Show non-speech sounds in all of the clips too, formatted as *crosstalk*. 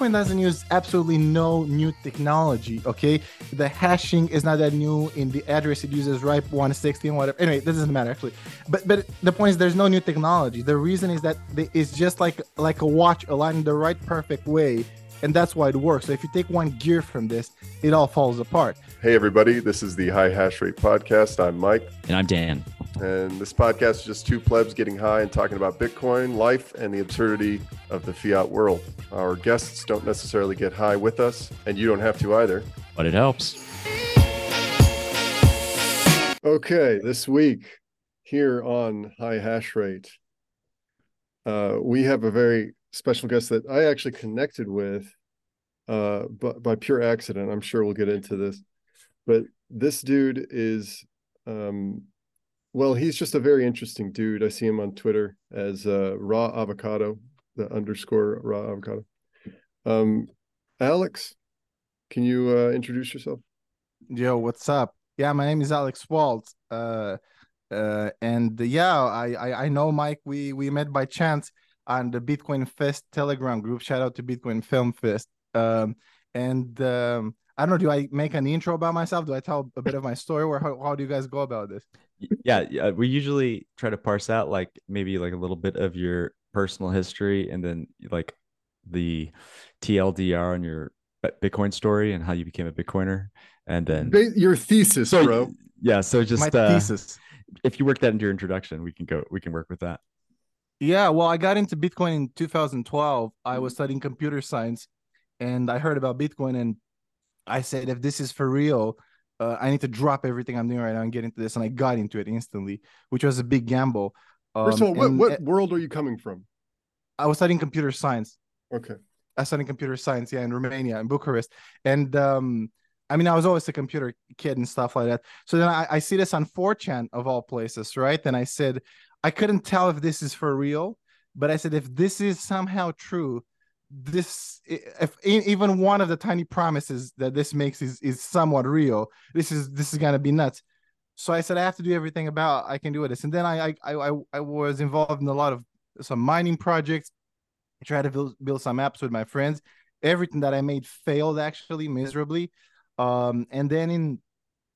Bitcoin doesn't use absolutely no new technology. Okay, the hashing is not that new. In the address, it uses RIPE 160 and whatever. Anyway, this doesn't matter actually. But but the point is, there's no new technology. The reason is that it's just like like a watch aligned the right perfect way, and that's why it works. So if you take one gear from this, it all falls apart. Hey everybody, this is the High Hash Rate podcast. I'm Mike, and I'm Dan. And this podcast is just two plebs getting high and talking about Bitcoin, life, and the absurdity of the fiat world. Our guests don't necessarily get high with us, and you don't have to either. But it helps. Okay, this week here on High Hash Rate, uh, we have a very special guest that I actually connected with uh, by, by pure accident. I'm sure we'll get into this. But this dude is um, well, he's just a very interesting dude. I see him on Twitter as uh, Raw Avocado, the underscore Raw Avocado. Um, Alex, can you uh, introduce yourself? Yo, what's up? Yeah, my name is Alex Waltz. Uh, uh, and yeah, I, I I know Mike. We we met by chance on the Bitcoin Fest Telegram group. Shout out to Bitcoin Film Fest. Um, and um, I don't know. Do I make an intro about myself? Do I tell a bit of my story, or how, how do you guys go about this? Yeah, yeah, we usually try to parse out like maybe like a little bit of your personal history and then like the TLDR on your Bitcoin story and how you became a Bitcoiner, and then your thesis, so, bro. Yeah, so just my uh, thesis. If you work that into your introduction, we can go. We can work with that. Yeah, well, I got into Bitcoin in 2012. I was studying computer science, and I heard about Bitcoin, and I said, if this is for real, uh, I need to drop everything I'm doing right now and get into this. And I got into it instantly, which was a big gamble. Um, First of all, what, what world are you coming from? I was studying computer science. Okay. I studied computer science, yeah, in Romania, in Bucharest. And um, I mean, I was always a computer kid and stuff like that. So then I, I see this on 4chan of all places, right? And I said, I couldn't tell if this is for real, but I said, if this is somehow true, this if even one of the tiny promises that this makes is is somewhat real. This is this is gonna be nuts. So i said i have to do everything about i can do this. And then i i i, I was involved in a lot of some mining projects. I tried to build, build some apps with my friends. Everything that i made failed actually miserably. Um and then in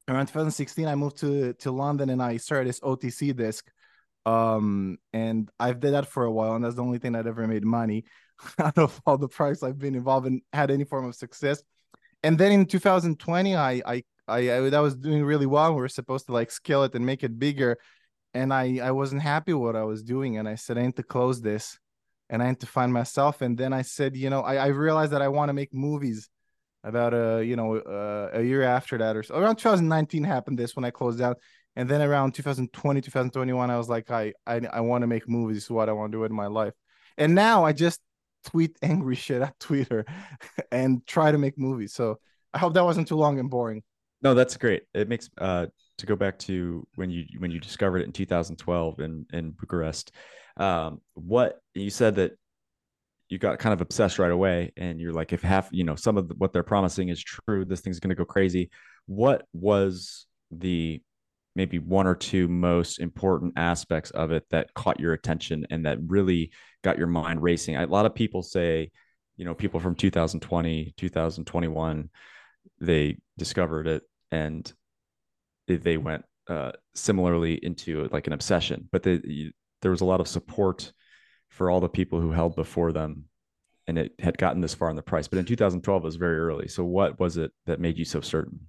around 2016 i moved to to london and i started this otc desk. Um and i've did that for a while and that's the only thing that ever made money *laughs* out of all the projects I've been involved in had any form of success. And then in 2020, I I I, I, I was doing really well. We were supposed to like scale it and make it bigger, and I I wasn't happy with what I was doing, and I said I need to close this, and I need to find myself. And then I said, you know, I, I realized that I want to make movies. About a you know uh, a year after that or so around 2019 happened this when I closed down, and then around 2020 2021 I was like I I, I want to make movies. This is what I want to do in my life, and now I just tweet *laughs* angry shit at Twitter *laughs* and try to make movies. So I hope that wasn't too long and boring. No, that's great. It makes uh to go back to when you when you discovered it in 2012 in in Bucharest. Um, what you said that you got kind of obsessed right away, and you're like, if half, you know, some of the, what they're promising is true, this thing's going to go crazy. What was the maybe one or two most important aspects of it that caught your attention and that really got your mind racing. A lot of people say, you know, people from 2020, 2021, they discovered it and they went uh, similarly into like an obsession. But there was a lot of support for all the people who held before them and it had gotten this far in the price. But in 2012, it was very early. So what was it that made you so certain?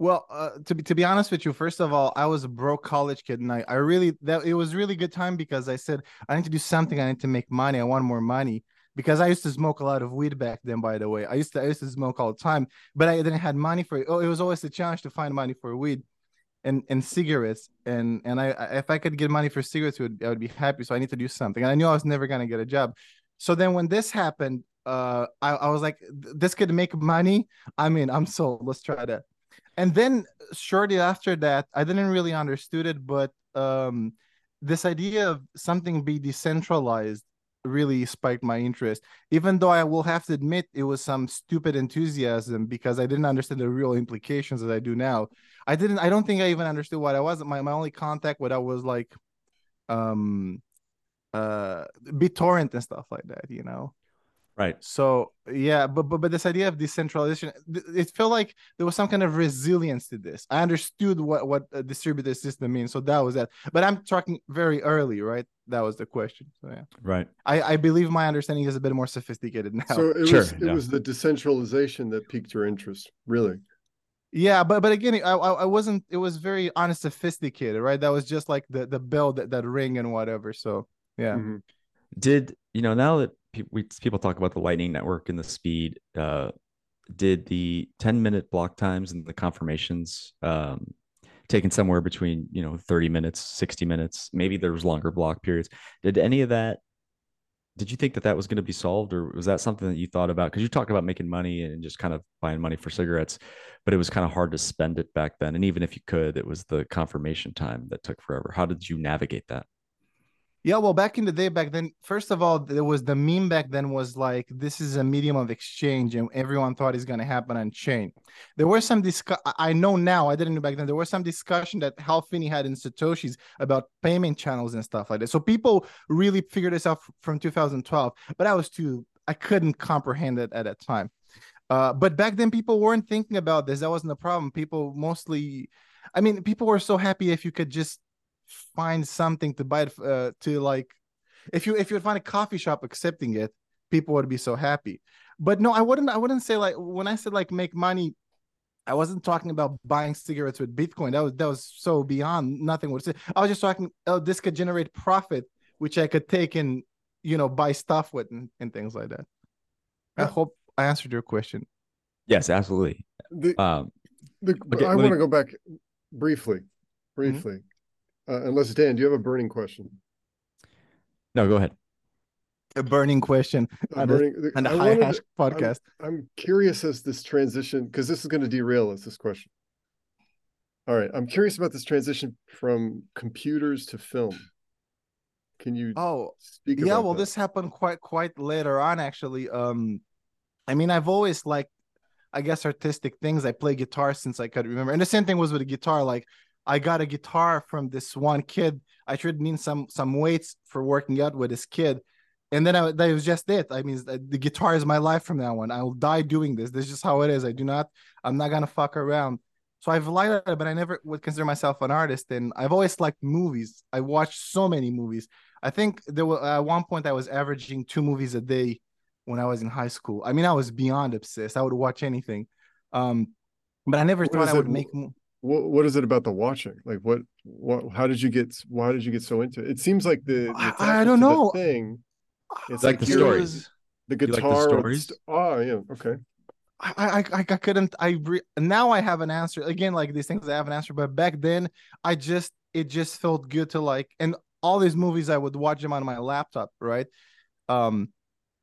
Well, uh, to be to be honest with you, first of all, I was a broke college kid, and I, I really that it was really good time because I said I need to do something. I need to make money. I want more money because I used to smoke a lot of weed back then. By the way, I used to I used to smoke all the time, but I didn't had money for it. Oh, it was always a challenge to find money for weed and and cigarettes. And and I if I could get money for cigarettes, would I would be happy. So I need to do something. And I knew I was never gonna get a job. So then when this happened, uh, I, I was like, this could make money. I mean, I'm sold. Let's try that and then shortly after that i didn't really understood it but um, this idea of something be decentralized really spiked my interest. Even though i will have to admit it was some stupid enthusiasm because i didn't understand the real implications that i do now. I didn't i don't think i even understood what i was. My, my only contact with i was like um uh BitTorrent and stuff like that, you know. Right. So yeah, but but but this idea of decentralization, it felt like there was some kind of resilience to this. I understood what what a distributed system means, so that was that. But I'm talking very early, right? That was the question. So yeah, right. I I believe my understanding is a bit more sophisticated *laughs* now. So it Sure, was it was the decentralization that piqued your interest, really. Yeah, but but again, I I I wasn't. It was very unsophisticated, right? That was just like the the bell that that ring and whatever. So yeah. Mhm. Did you know now that pe- we people talk about the Lightning Network and the speed? Uh, did the 10 minute block times and the confirmations um, taken somewhere between you know 30 minutes, 60 minutes? Maybe there was longer block periods. Did any of that? Did you think that that was going to be solved, or was that something that you thought about? Because you talked about making money and just kind of buying money for cigarettes, but it was kind of hard to spend it back then. And even if you could, it was the confirmation time that took forever. How did you navigate that? Yeah, well, back in the day, back then, first of all, there was the meme back then was like, this is a medium of exchange, and everyone thought it's going to happen on chain. There were some discuss. I know now, I didn't know back then. There was some discussion that Hal Finney had in Satoshi's about payment channels and stuff like that. So people really figured this out from 2012, but I was too, I couldn't comprehend it at that time. Uh, but back then, people weren't thinking about this. That wasn't the problem. People mostly, I mean, people were so happy if you could just find something to buy it uh, to like if you if you find a coffee shop accepting it people would be so happy. But no i wouldn't i wouldn't say like when i said like make money i wasn't talking about buying cigarettes with bitcoin. That was that was so beyond nothing would say. I was just talking oh this could generate profit which i could take and you know buy stuff with and, and things like that. I hope i answered your question. Yes, absolutely. The, Um, the, okay, I want to go back briefly, briefly. Uh, unless Dan, do you have a burning question? no, go ahead. a burning question A burning, the- on the I high wanted hash to- podcast I'm curious as this transition because this is going to derail us. This question. All right, I'm curious about this transition from computers to film. Can you oh speak? yeah about well that? this happened quite quite later on actually um i mean i've always liked i guess artistic things i play guitar since i could remember and the same thing was with the guitar like i got a guitar from this one kid i traded in some some weights for working out with this kid and then I, that was just it i mean the the guitar is my life from now on i will die doing this this is just how it is i do not i'm not gonna fuck around so I've liked it, but I never would consider myself an artist. And I've always liked movies. I watched so many movies. I think there were at one point I was averaging two movies a day when I was in high school. I mean, I was beyond obsessed. I would watch anything. Um, but I never What thought I would it- make. Mo- what what is it about the watching? Like what what how did you get why did you get so into it? It seems like the, the I- I don't to the know. thing. It's Like the stories. the guitar. or the stories? st- oh yeah, okay. I, I, I, I couldn't. I re- now I have an answer again. Like these things, I have an answer. But back then, I just it just felt good to like, and all these movies, I would watch them on my laptop, right? Um,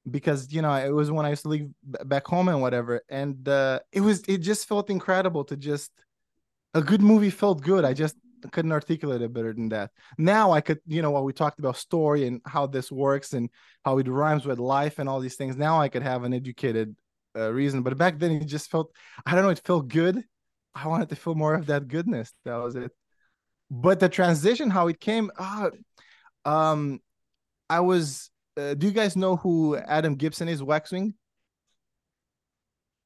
because you know it was when I used to leave b- back home and whatever, and uh, it was it just felt incredible to just a good movie felt good. I just couldn't articulate it better than that. Now I could, you know, what we talked about story and how this works and how it rhymes with life and all these things. Now I could have an educated uh, reason, but back then it just felt, I don't know, it felt good. I wanted to feel more of that goodness. That was it. But the transition, how it came, ah, um, I was. Uh, do you guys know who Adam Gibson is? Waxwing.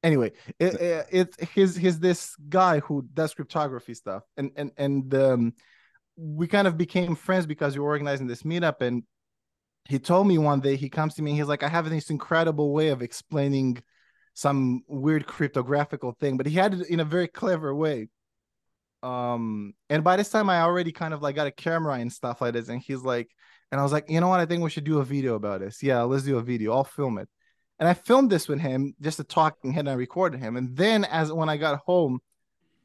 Anyway, it, it, it his his this guy who does cryptography stuff, and and and um, we kind of became friends because we were organizing this meetup, and he told me one day he comes to me, and he's like, I have this incredible way of explaining some weird cryptographical thing, but he had it in a very clever way. Um, and by this time I already kind of like got a camera and stuff like this, and he's like, and I was like, you know what? I think we should do a video about this. Yeah, let's do a video. I'll film it. And I filmed this with him, just talking head, and I recorded him. And then as when I got home,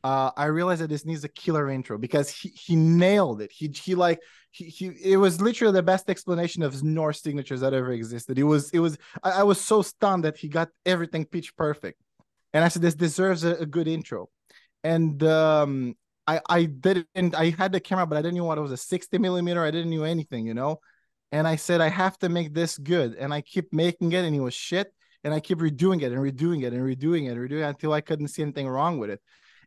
uh, I realized that this needs a killer intro because he he nailed it. He he like he, he it was literally the best explanation of Schnorr signatures that ever existed. It was it was I, I was so stunned that he got everything pitch perfect. And I said this deserves a, a good intro. And um I I didn't I had the camera, but I didn't know what it was a 60 millimeter. I didn't know anything, you know. And I said I have to make this good. And I keep making it, and it was shit. And I keep redoing it and redoing it and redoing it and redoing it until I couldn't see anything wrong with it.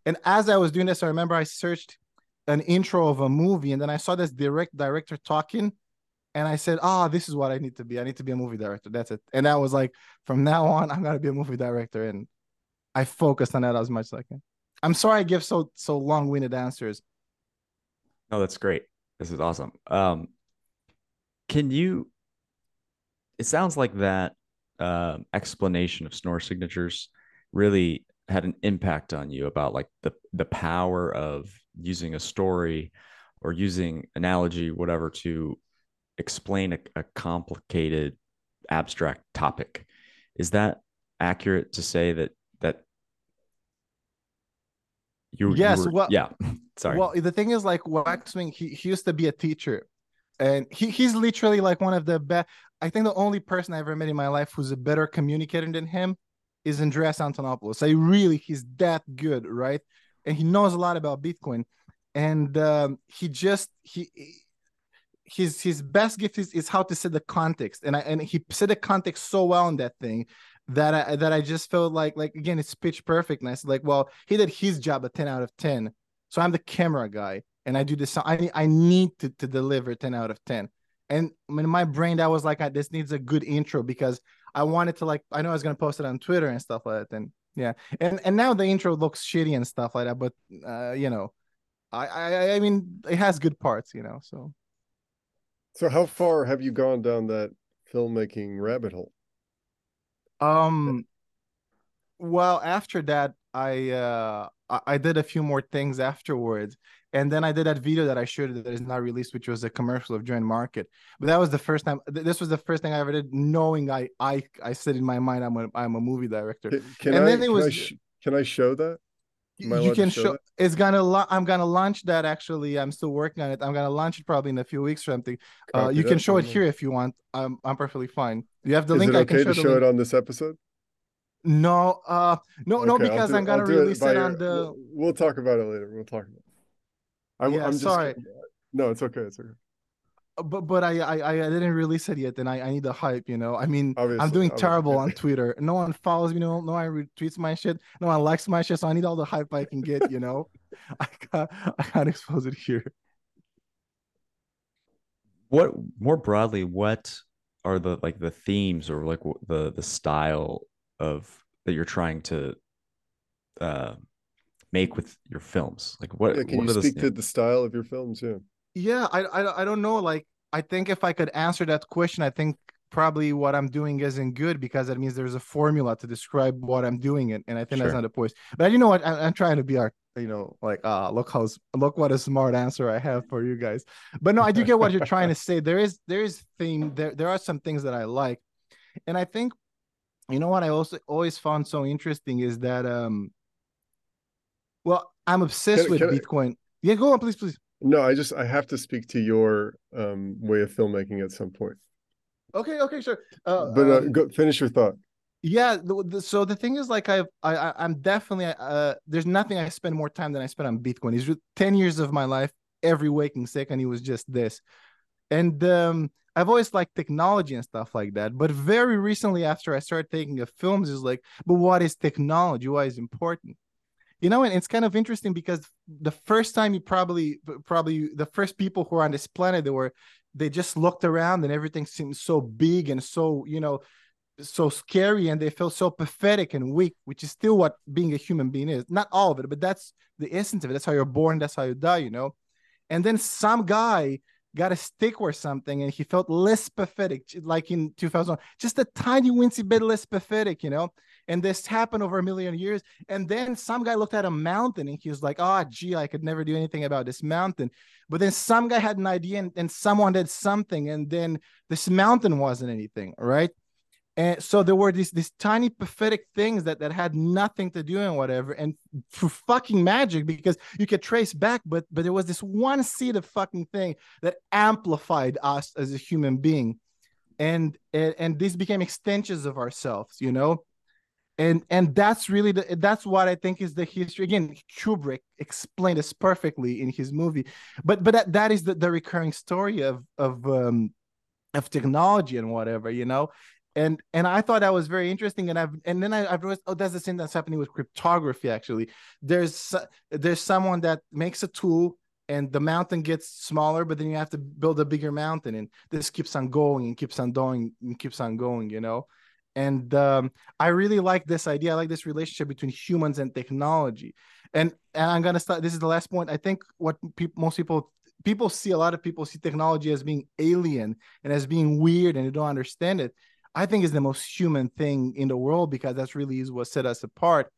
And as I was doing this, I remember I searched an intro of a movie, and then I saw this direct director talking, and I said, "Oh, this is what I need to be. I need to be a movie director. That's it." And that was like, from now on, I'm gonna be a movie director, and I focused on that as much as I can. I'm sorry I give so so long-winded answers. No, that's great. This is awesome. Um, can you? It sounds like that uh, explanation of Schnorr signatures really had an impact on you about like the the power of using a story or using analogy, whatever, to explain a, a complicated abstract topic. Is that accurate to say that that you yes you were, well yeah *laughs* sorry well the thing is like waxwing he, he used to be a teacher and he, he's literally like one of the best i think the only person i ever met in my life who's a better communicator than him is andreas antonopoulos. I really he's that good right? And he knows a lot about bitcoin. And um, he just he his his best gift is, is how to set the context. And I, and he set the context so well in that thing that I that I just felt like like again it's pitch perfect. And I said like well he did his job a 10 out of 10 so I'm the camera guy and I do this I I need to, to deliver 10 out of 10 and in my brain that was like this needs a good intro because I wanted to like I know I was gonna post it on Twitter and stuff like that and yeah. And and now the intro looks shitty and stuff like that but uh you know I I I mean it has good parts you know so. So how far have you gone down that filmmaking rabbit hole? Um, well, after that, I uh I did a few more things afterwards, and then I did that video that I showed that is not released, which was a commercial of JoinMarket. But that was the first time. This was the first thing I ever did, knowing I I I said in my mind I'm a I'm a movie director. Can, can and I, then it was. I sh- can I show that? you can show, show it's gonna lo- i'm gonna launch that actually i'm still working on it i'm gonna launch it probably in a few weeks or something uh, you can show it here if you want i'm i'm perfectly fine you have the Is link it okay to show, show it on this episode no uh no okay, no because do, i'm gonna release it, it on the we'll, we'll, talk about it later we'll talk about it I'm, yeah, I'm just sorry no it's okay it's okay but but I, I I didn't release it yet, and I, I need the hype. You know, I mean, obviously, I'm doing terrible on *laughs* Twitter. No one follows me. No, no one retweets my shit. No one likes my shit. So I need all the hype I can get. You know, *laughs* I got I can't expose it here. What more broadly? What are the like the themes or like the the style of that you're trying to uh make with your films? Like what? Yeah, can what you speak the, to the style of your films? Yeah yeah I, I i don't know like i think if i could answer that question i think probably what i'm doing isn't good because that means there's a formula to describe what i'm doing and, and i think sure. that's not the point but you know what I, am trying to be art you know like ah uh, look how look what a smart answer i have for you guys but no i do get what you're trying to *laughs* say there is there is theme there there are some things that i like and i think you know what i also always found so interesting is that um well i'm obsessed can, with can bitcoin I... yeah go on please please no, I just I have to speak to your um way of filmmaking at some point. Okay, okay, sure. Uh, but uh, um, go finish your thought. Yeah, the, the, so the thing is, like, I've, I, I'm definitely, uh, there's nothing I spend more time than I spend on Bitcoin. It's ten years of my life, every waking second, it was just this, and um, I've always liked technology and stuff like that. But very recently, after I started thinking of films, is like, but what is technology? Why is important? You know and it's kind of interesting because the first time you probably probably the first people who are on this planet they were they just looked around and everything seemed so big and so you know so scary and they felt so pathetic and weak which is still what being a human being is. Not all of it but that's the essence of it. That's how you're born. That's how you die you know? And then some guy got a stick or something and he felt less pathetic like in 2000 just a tiny wincy bit less pathetic you know and this happened over a million years. And then some guy looked at a mountain and he was like oh gee i could never do anything about this mountain. But then some guy had an idea and, and someone did something and then this mountain wasn't anything right? And so there were these these tiny pathetic things that that had nothing to do and whatever and for fucking magic because you could trace back but but there was this one seed of fucking thing that amplified us as a human being. And and, and these became extensions of ourselves you know and and that's really the that's what i think is the history again kubrick explained this perfectly in his movie but but that, that is the, the recurring story of of um of technology and whatever you know and and I thought that was very interesting. And I've and then I, I've realized, oh, that's the same that's happening with cryptography. Actually, there's there's someone that makes a tool and the mountain gets smaller but then you have to build a bigger mountain and this keeps on going and keeps on going and keeps on going you know and um, i really like this idea. I like this relationship between humans and technology. And and i'm gonna start this is the last point. I think what pe- most people people see a lot of people see technology as being alien and as being weird and they don't understand it. I think is the most human thing in the world because that's really is what set us apart.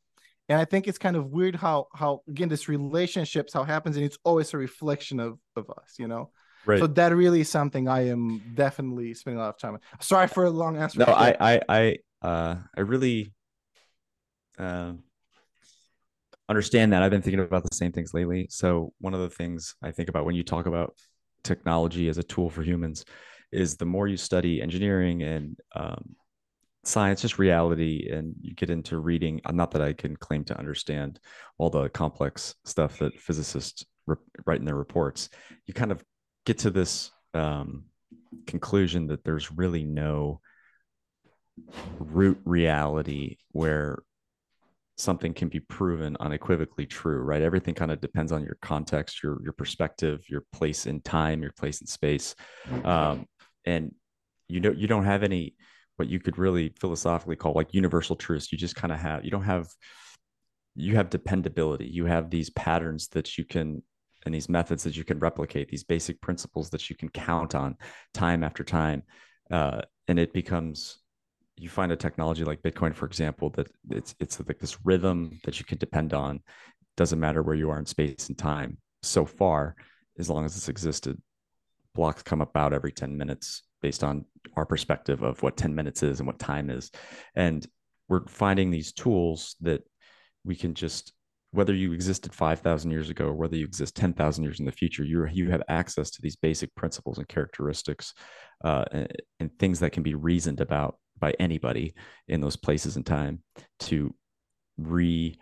And i think it's kind of weird how how again this relationships how happens and it's always a reflection of of us you know right so that really is something i am definitely spending a lot of time on sorry for a long answer no i i i uh i really uh understand that i've been thinking about the same things lately so one of the things i think about when you talk about technology as a tool for humans is the more you study engineering and um, science, just reality, and you get into reading. Uh, not that I can claim to understand all the complex stuff that physicists re- write in their reports. You kind of get to this um, conclusion that there's really no root reality where something can be proven unequivocally true right everything kind of depends on your context your your perspective your place in time your place in space um, and you know you don't have any what you could really philosophically call like universal truths. You just kind of have, you don't have, you have dependability. You have these patterns that you can, and these methods that you can replicate, these basic principles that you can count on time after time. Uh, and it becomes, you find a technology like Bitcoin, for example, that it's, it's like this rhythm that you can depend on. Doesn't matter where you are in space and time. So far, as long as it's existed, blocks come about every 10 minutes based on our perspective of what 10 minutes is and what time is. And we're finding these tools that we can just whether you existed 5000 years ago or whether you exist 10,000 years in the future you you have access to these basic principles and characteristics uh, and, and, things that can be reasoned about by anybody in those places and time to re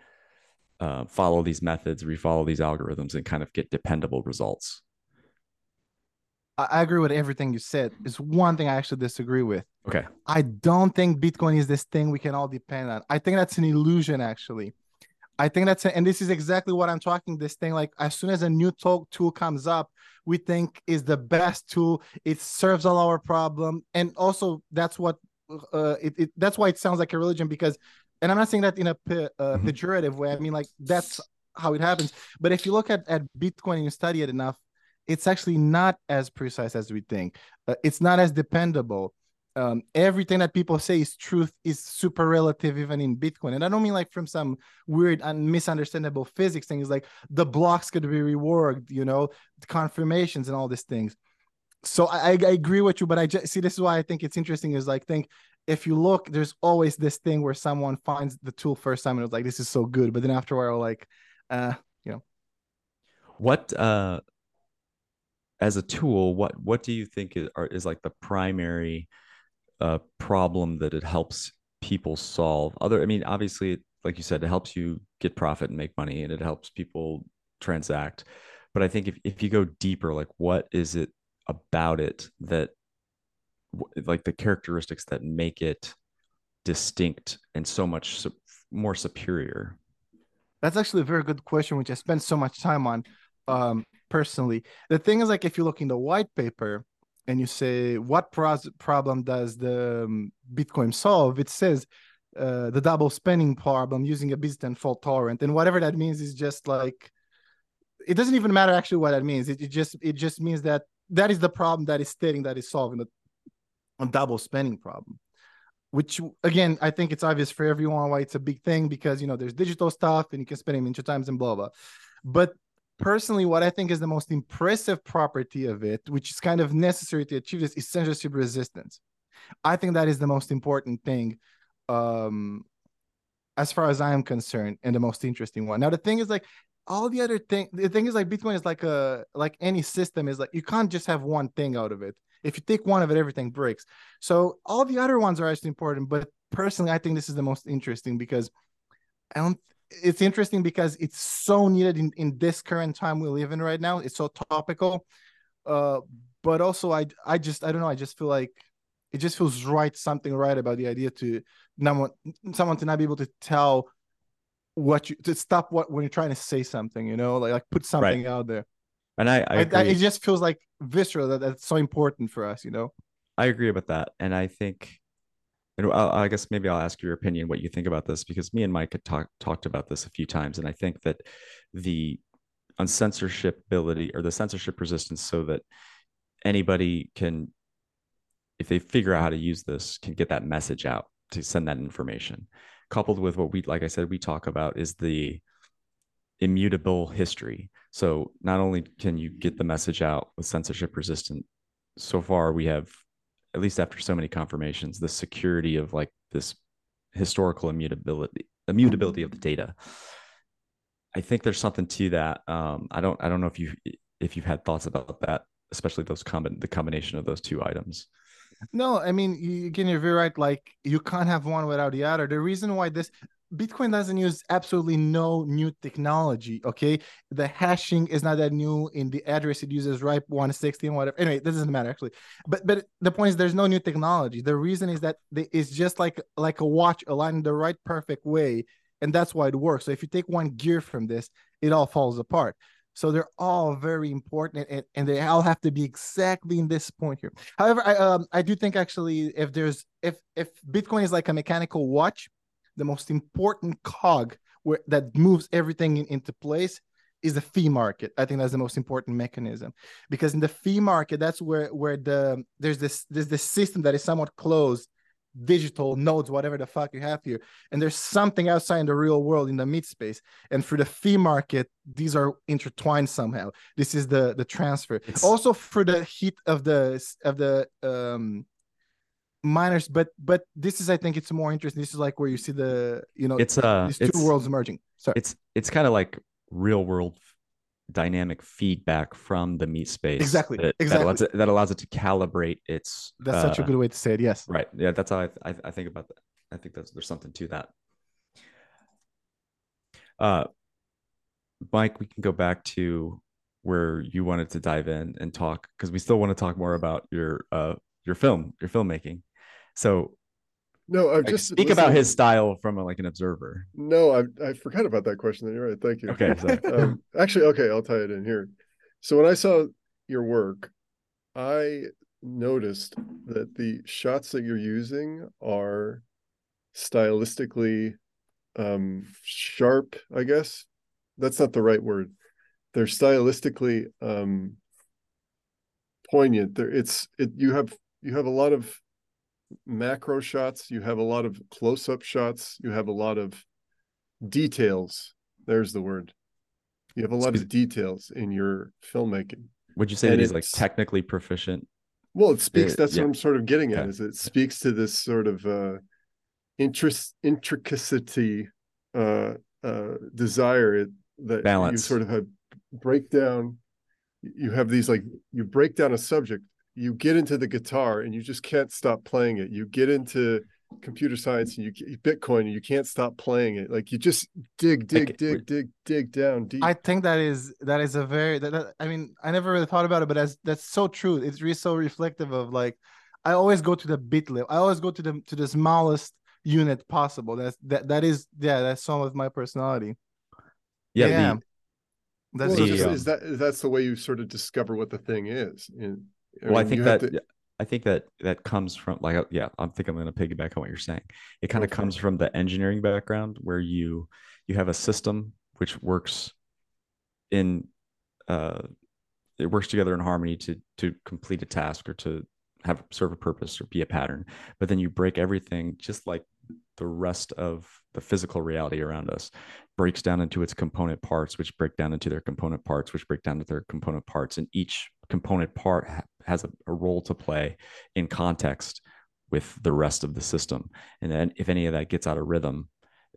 uh, follow these methods re-follow these algorithms and kind of get dependable results I agree with everything you said. It's one thing I actually disagree with. Okay. I don't think Bitcoin is this thing we can all depend on. I think that's an illusion, actually. I think that's a, and this is exactly what I'm talking. This thing, like as soon as a new talk tool comes up, we think is the best tool. It serves all our problem, and also that's what uh, it, it that's why it sounds like a religion because, and I'm not saying that in a uh, mm-hmm. pejorative way. I mean like that's how it happens. But if you look at at Bitcoin and you study it enough, it's actually not as precise as we think. Uh, it's not as dependable. Um, everything that people say is truth is super relative, even in Bitcoin. And I don't mean like from some weird and misunderstandable physics things, like the blocks could be reworked, you know, confirmations and all these things. So I, I agree with you, but I just see this is why I think it's interesting. Is like think if you look, there's always this thing where someone finds the tool first time and it's like this is so good, but then after a while, like, uh, you know, what uh as a tool, what what do you think is, are, is like the primary uh, problem that it helps people solve? Other, I mean, obviously, like you said, it helps you get profit and make money, and it helps people transact. But I think if if you go deeper, like what is it about it that, like the characteristics that make it distinct and so much su- more superior? That's actually a very good question, which I spent so much time on. Um, personally. The thing is, like, if you look in the white paper and you say, what pros- problem does the um, Bitcoin solve? It says uh, the double spending problem using a Byzantine fault tolerant. And whatever that means is just like, it doesn't even matter actually what that means. It, it just it just means that that is the problem that is stating that is solving the double spending problem which again i think it's obvious for everyone why it's a big thing because you know there's digital stuff and you can spend it into times and blah blah but personally, what I think is the most impressive property of it, which is kind of necessary to achieve this, is censorship resistance. I think that is the most important thing, um, as far as I am concerned, and the most interesting one. Now, the thing is, like all the other thing, the thing is, like Bitcoin is like a like any system is like you can't just have one thing out of it. If you take one of it, everything breaks. So all the other ones are actually important, but personally, I think this is the most interesting because I don't it's interesting because it's so needed in, in this current time we live in right now. It's so topical. Uh, but also I I just I don't know, I just feel like it just feels right, something right about the idea to someone someone to not be able to tell what you to stop what when you're trying to say something, you know, like like put something right. out there. And I, I, I- I- it just feels like visceral that that's so important for us, you know. I agree about that, and I think, and I'll, I guess maybe I'll ask your opinion, what you think about this, because me and Mike had talked talked about this a few times, and I think that the uncensorship ability or the censorship resistance, so that anybody can, if they figure out how to use this, can get that message out to send that information, coupled with what we, like I said, we talk about is the immutable history. So not only can you get the message out with censorship resistant, so far we have at least after so many confirmations, the security of like this historical immutability, immutability of the data. I think there's something to that. Um, I don't, I don't know if you, if you've had thoughts about that, especially those common, the combination of those two items. No, I mean, you, again, you're very right. Like, you can't have one without the other. The reason why this Bitcoin doesn't use absolutely no new technology. Okay, the hashing is not that new. In the address, it uses RIPE 160 and whatever. Anyway, this doesn't matter actually. But but the point is, there's no new technology. The reason is that it's just like like a watch aligned the right perfect way, and that's why it works. So if you take one gear from this, it all falls apart. So they're all very important, and, and they all have to be exactly in this point here. However, I um I do think actually if there's if if Bitcoin is like a mechanical watch, the most important cog where that moves everything in, into place is the fee market. I think that's the most important mechanism because in the fee market, that's where where the there's this there's this system that is somewhat closed digital nodes, whatever the fuck you have here. And there's something outside in the real world in the meat space. And for the fee market, these are intertwined somehow. This is the the transfer. It's- also for the heat of the of the um miners, but but this is I think it's more interesting. This is like where you see the you know It's uh, these it's, two worlds merging. Sorry. it's, it's kind of like real world dynamic feedback from the meat space. Exactly, That, exactly. That allows, it, that allows it to calibrate its. That's such a uh, good way to say it. Yes. Right. Yeah, that's how I, I, I think about that. I think that's there's something to that. Uh, Mike, we can go back to where you wanted to dive in and talk because we still want to talk more about your uh your film, your filmmaking. So No, I've like, just speak about his style from a, like an observer. No, I I forgot about that question. You're right. Thank you. Okay. Um, actually, okay, I'll tie it in here. So when I saw your work, I noticed that the shots that you're using are stylistically um sharp, I guess. That's not the right word. They're stylistically um poignant. There it's it you have you have a lot of macro shots, you have a lot of close-up shots, you have a lot of details. There's the word. You have a lot of details in your filmmaking. would you say and that he's like technically proficient? Well, it speaks. That's yeah. what I'm sort of getting at. Is it speaks to this sort of uh, interest intricacy uh, uh, desire that you sort of have break down. You have these like you break down a subject. You get into the guitar and you just can't stop playing it. You get into computer science and you Bitcoin and you can't stop playing it. Like you just dig, dig, Like, dig, dig, dig down deep. I think that is that is a very that, that- I mean I never really thought about it, but that's that's so true. It's really so reflective of like I always go to the bit level. I always go to the to the smallest unit possible. That's that that is yeah that's some of my personality. Yeah. Yeah. The, That's well, the, just, true. is that that's the way you sort of discover what the thing is. And, well, I mean, think that to- I think that that comes from like uh, yeah, I think I'm going to piggyback on what you're saying. It kind of for comes from the engineering background where you you have a system which works in uh it works together in harmony to to complete a task or to have serve a purpose or be a pattern. But then you break everything just like the rest of the physical reality around us breaks down into its component parts which break down into their component parts which break down to their component parts and each component part ha- has a, a role to play in context with the rest of the system and then if any of that gets out of rhythm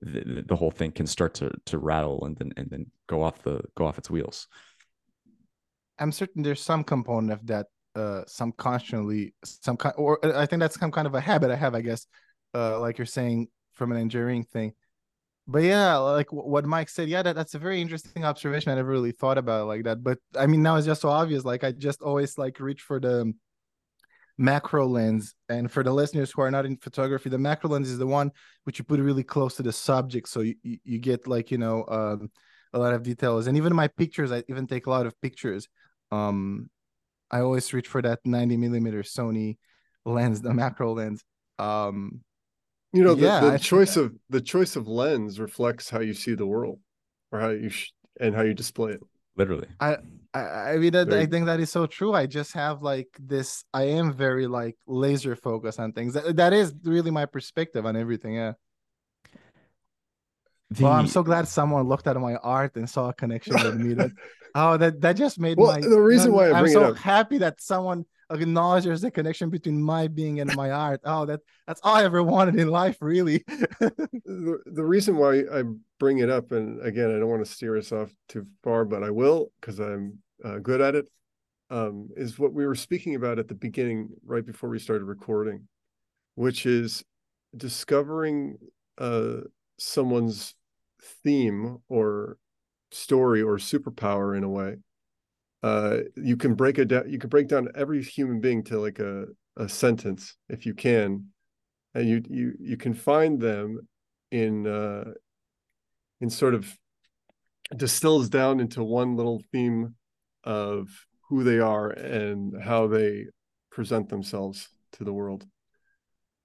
the, the whole thing can start to to rattle and then and then go off the go off its wheels I'm certain there's some component of that, uh, some constantly, some kind, or uh, I think that's some kind of a habit I have, I guess, uh, like you're saying from an engineering thing. But yeah, like what Mike said, yeah, that, that's a very interesting observation. I never really thought about like that. But I mean, now it's just so obvious. Like I just always like reach for the macro lens. And for the listeners who are not in photography, the macro lens is the one which you put really close to the subject, so you you, you get like you know um, a lot of details. And even my pictures, I even take a lot of pictures um I always reach for that 90 millimeter Sony lens, the macro lens. Um you know, the, Yeah, the choice of the choice of lens reflects how you see the world, or how you sh- and how you display it. Literally. I I mean that I think that is so true. I just have like this I am very like laser focused on things. That, that is really my perspective on everything. Yeah. The, Well, I'm so glad someone looked at my art and saw a connection with me. That *laughs* oh, that that just made Well, my. the reason why I I'm it so up- happy that someone acknowledges the connection between my being and my art. Oh, that that's all I ever wanted in life, really. *laughs* the, the reason why I bring it up, and again, I don't want to steer us off too far, but I will because I'm uh, good at it. Um, is what we were speaking about at the beginning, right before we started recording, which is discovering uh, someone's theme or story or superpower in a way. Uh, you can break it down. You can break down every human being to like a a sentence if you can, and you you you can find them in uh in sort of distills down into one little theme of who they are and how they present themselves to the world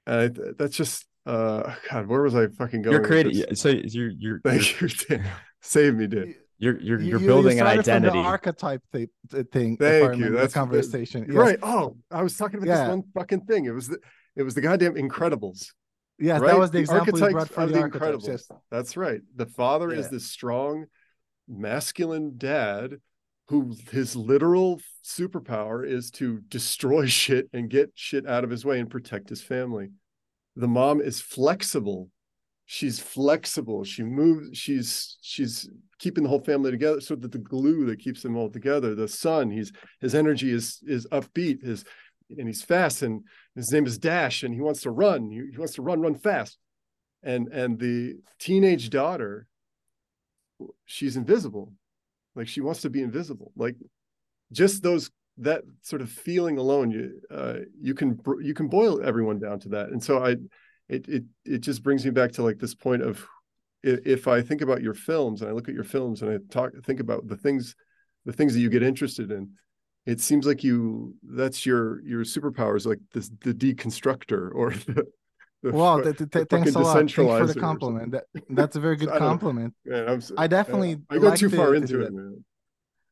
and I, that's just uh god where was i fucking going you're with creating. So you're you're thank you Dan. save me Dan. You're you're You- you're you- building you an started from the identity. archetype th- thing. Thank you. remember the that- conversation. Yes. right oh i was talking about Yeah. this one fucking thing it was the it was the goddamn incredibles yeah right? that was the The example you archetypes brought for of the, the archetypes. Incredibles. Yes. That's right. The father is Yeah. the strong, masculine dad who his literal superpower is to destroy *laughs* shit and get shit out of his way and protect his family. The mom is flexible. She's flexible. She moves. She's she's keeping the whole family together, so that the glue that keeps them all together. The son, he's his energy is is upbeat. His and he's fast, and his name is Dash, and he wants to run. He, he wants to run, run fast and and the teenage daughter she's invisible like she wants to be invisible like just those that sort of feeling alone you uh you can you can boil everyone down to that and so i it it it just brings me back to like this point of if i think about your films and i look at your films and i talk think about the things the things that you get interested in it seems like you that's your your superpowers like this the deconstructor or *laughs* the, the Well, th- th- the thanks a lot. Thanks for the compliment. That, that's a very *laughs* good compliment. Man, I'm, s- I definitely I go too far to into do it, man.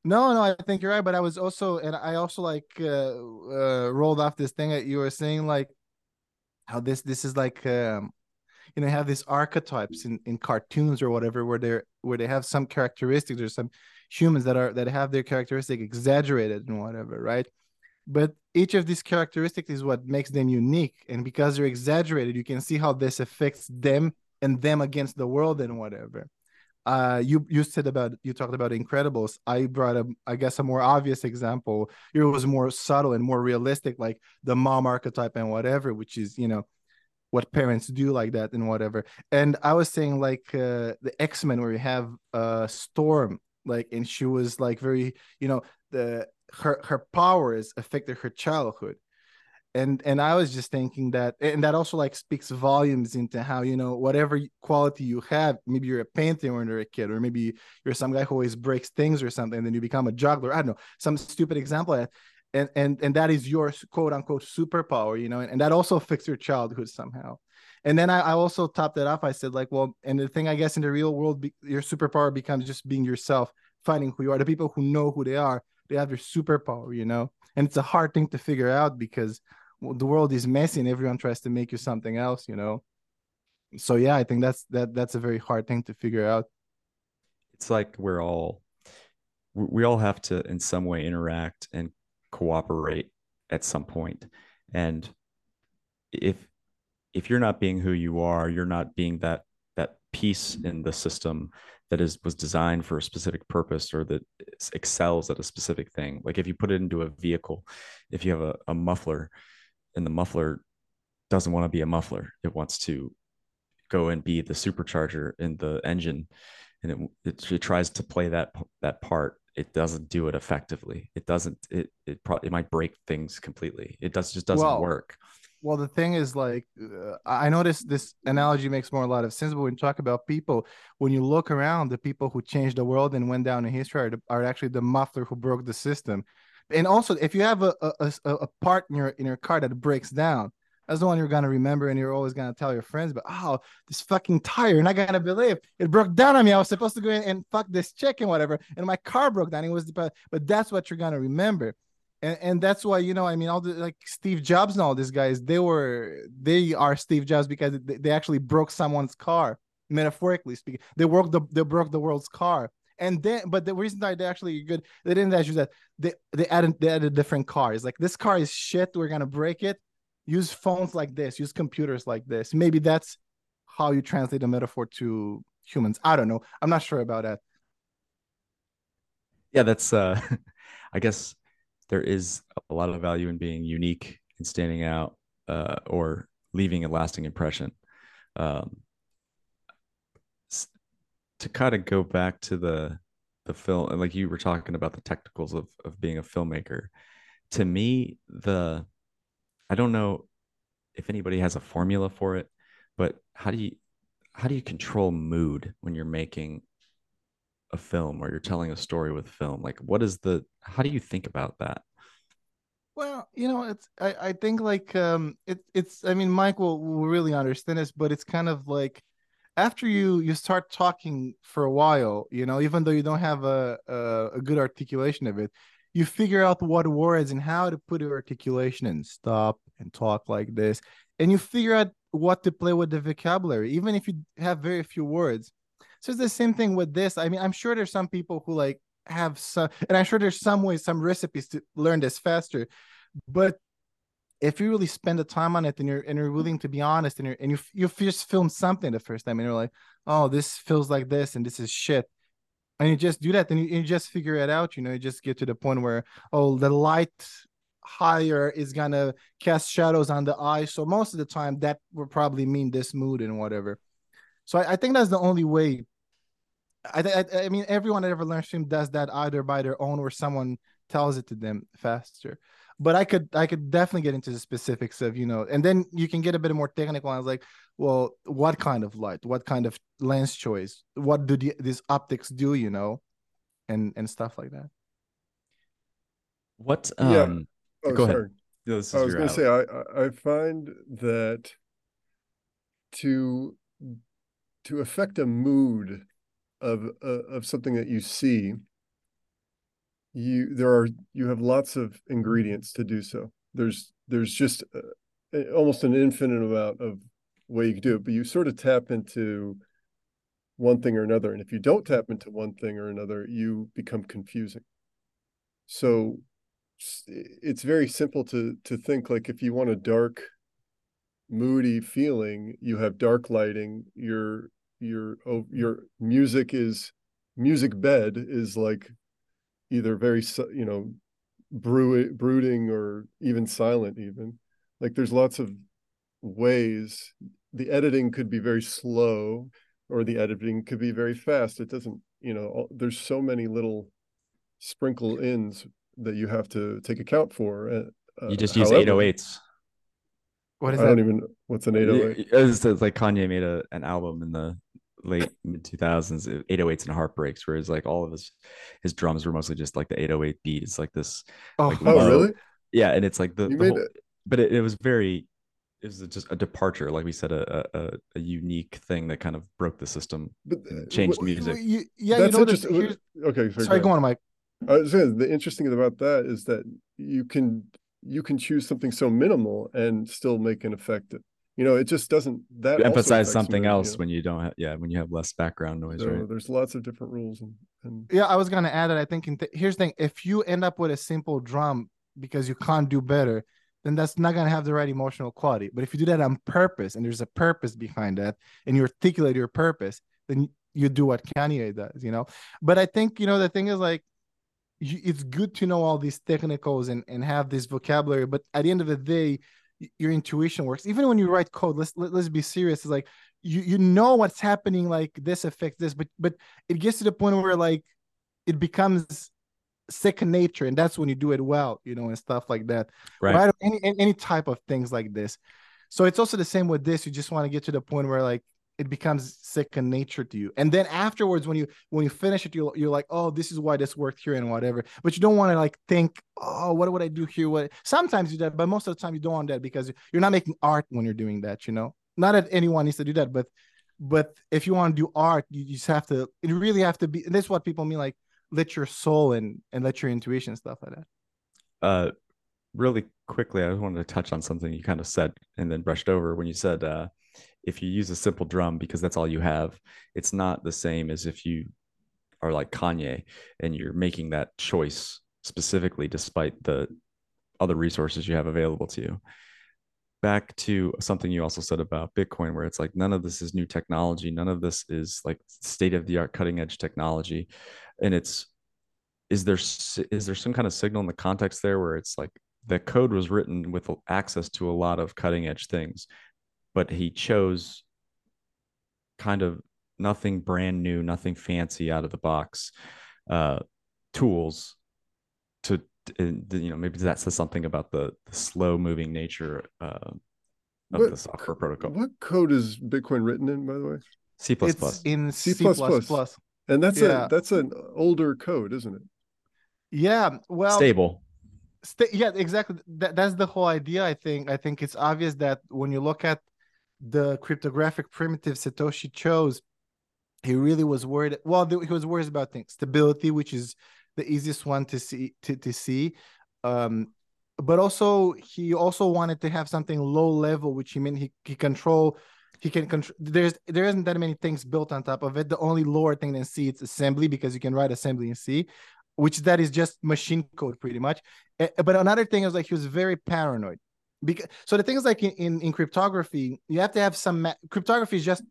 No, no, I think you're right. But I was also, and I also like uh, uh, rolled off this thing that you were saying, like how this this is like, um, you know, have these archetypes in in cartoons or whatever, where they're where they have some characteristics or some humans that are that have their characteristic exaggerated and whatever, right? But each of these characteristics is what makes them unique, and because they're exaggerated, you can see how this affects them and them against the world and whatever uh you you said about you talked about incredibles. I brought a i guess a more obvious example. It was more subtle and more realistic like the mom archetype and whatever which is you know what parents do like that and whatever. And i was saying like uh the x-men where you have uh storm like and she was like very you know the her her powers affected her childhood and and i was just thinking that and that also like speaks volumes into how you know whatever quality you have maybe you're a painter when you're a kid or maybe you're some guy who always breaks things or something and then you become a juggler i don't know some stupid example and and and that is your quote unquote superpower you know and, and that also affects your childhood somehow. And then I, I also topped that off i said like well and the thing i guess in the real world be, your superpower becomes just being yourself finding who you are. The people who know who they are they have their superpower you know and it's a hard thing to figure out because the world is messy and everyone tries to make you something else you know? So yeah i think that's that that's a very hard thing to figure out. It's like we're all we all have to in some way interact and cooperate at some point. And if if you're not being who you are you're not being that that piece in the system that is was designed for a specific purpose or that excels at a specific thing. Like if you put it into a vehicle if you have a, a muffler and the muffler doesn't want to be a muffler. It wants to go and be the supercharger in the engine and it, it, it tries to play that that part. It doesn't do it effectively. It doesn't it it probably it might break things completely. It does just doesn't Well, work. well the thing is like uh, i notice this analogy makes more a lot of sense but when you talk about people when you look around the people who changed the world and went down in history are, the, are actually the muffler who broke the system And also, if you have a a, a, part in your in your car that breaks down, that's the one you're gonna remember, and you're always gonna tell your friends. But oh, this fucking tire, and i gonna believe it broke down on me. I was supposed to go in and fuck this chick and whatever, and my car broke down. It was, but but that's what you're gonna remember, and and that's why you know, I mean, all the like Steve Jobs and all these guys, they were they are Steve Jobs because they, they actually broke someone's car, metaphorically speaking. They broke the they broke the world's car. And then, but the reason that they actually good, they didn't actually that they they added they added different cars. Like this car is shit. We're gonna break it. Use phones like this use computers like this. Maybe that's how you translate a metaphor to humans. I don't know. I'm not sure about that. Yeah that's uh *laughs* i guess there is a lot of value in being unique and standing out uh or leaving a lasting impression. Um to kind of go back to the the film and like you were talking about the technicals of of being a filmmaker to me the I don't know if anybody has a formula for it, but how do you how do you control mood when you're making a film or you're telling a story with film? Like what is the how do you think about that? Well, you know, it's I, I think like um it it's I mean Mike will, will really understand this, but it's kind of like after you you start talking for a while, you know, even though you don't have a a, a good articulation of it, you figure out what words and how to put your articulation and stop and talk like this. And you figure out what to play with the vocabulary even if you have very few words. So it's the same thing with this. I mean i'm sure there's some people who like have some and i'm sure there's some ways some recipes to learn this faster. But if you really spend the time on it and you're and you're willing to be honest and you're and you you just film something the first time and you're like oh this feels like this and this is shit. And you just do that and you, you, just figure it out you know you just get to the point where oh the light higher is gonna cast shadows on the eye so most of the time that will probably mean this mood and whatever. So i, I think that's the only way. I, I, I mean everyone that ever learns film does that either by their own or someone tells it to them faster but I could I could definitely get into the specifics of you know, and then you can get a bit more technical. I was like, well, what kind of light, what kind of lens choice, what do the, these optics do, you know, and and stuff like that. What? Um, yeah. Oh, go sorry. ahead. I was going to say I I find that to to affect a mood of uh, of something that you see you there are you have lots of ingredients to do so. There's there's just uh, almost an infinite amount of way you can do it but you sort of tap into one thing or another and if you don't tap into one thing or another you become confusing. So it's very simple to to think like if you want a dark moody feeling you have dark lighting your your oh, your music is music bed is like either very you know brew, brooding or even silent even like there's lots of ways the editing could be very slow or the editing could be very fast it doesn't you know there's so many little sprinkle ins that you have to take account for uh, you just use however, 808s what is that? I that? don't even what's an 808 it's like Kanye made a, an album in the late mid 2000s 808s and heartbreaks whereas like all of his his drums were mostly just like the 808 beat it's like this oh, like, *laughs* oh really yeah and it's like the, the whole, it. but it, it, was very it was just a departure like we said a, a, a unique thing that kind of broke the system but uh, changed music you, yeah That's you know interesting. okay sorry go on mike I was saying, the interesting thing about that is that you can you can choose something so minimal and still make an effect you know it just doesn't that emphasize something else you know? when you don't have yeah when you have less background noise so right? there's lots of different rules and, and... yeah i was gonna add that i think th- here's the thing if you end up with a simple drum because you can't do better then that's not gonna have the right emotional quality. But if you do that on purpose and there's a purpose behind that and you articulate your purpose then you do what kanye does you know? But i think you know the thing is like you, it's good to know all these technicals and, and have this vocabulary but at the end of the day your intuition works. Even when you write code let's let, us let us be serious. It's like you you know what's happening like this affects this but but it gets to the point where like it becomes second nature and that's when you do it well you know and stuff like that. Right, right? Any, any type of things like this. So it's also the same with this. You just want to get to the point where like it becomes second nature to you. And then afterwards when you when you finish it you're, you're like oh this is why this worked here and whatever. But you don't want to like think oh what would i do here? What sometimes you do that but most of the time you don't want that because you're not making art when you're doing that you know? Not that anyone needs to do that but but if you want to do art you just have to you really have to be and that's what people mean like let your soul and and let your intuition stuff like that. Uh really quickly i just wanted to touch on something you kind of said and then brushed over when you said uh if you use a simple drum because that's all you have, it's not the same as if you are like Kanye and you're making that choice specifically despite the other resources you have available to you. Back to something you also said about Bitcoin, where it's like none of this is new technology, none of this is like state of the art, cutting edge technology, and it's is there is there some kind of signal in the context there where it's like the code was written with access to a lot of cutting edge things but he chose kind of nothing brand new, nothing fancy out of the box uh, tools to, you know, maybe that says something about the, the slow moving nature uh, of what, the software protocol. What code is Bitcoin written in, by the way? C++. It's in C++. C++. And that's yeah. a that's an older code, isn't it? Yeah. Well, stable. St- yeah, exactly. That, that's the whole idea. I think. I think it's obvious that when you look at the cryptographic primitive Satoshi chose, he really was worried. Well, he was worried about things, stability, which is the easiest one to see to, to see. Um, but also he also wanted to have something low level, which he meant he, he control he can control there's there isn't that many things built on top of it. The only lower thing than C it's assembly because you can write assembly in C, which that is just machine code pretty much. Eh, but another thing is like he was very paranoid because so the thing is like in, in, in cryptography you have to have some ma- cryptography is just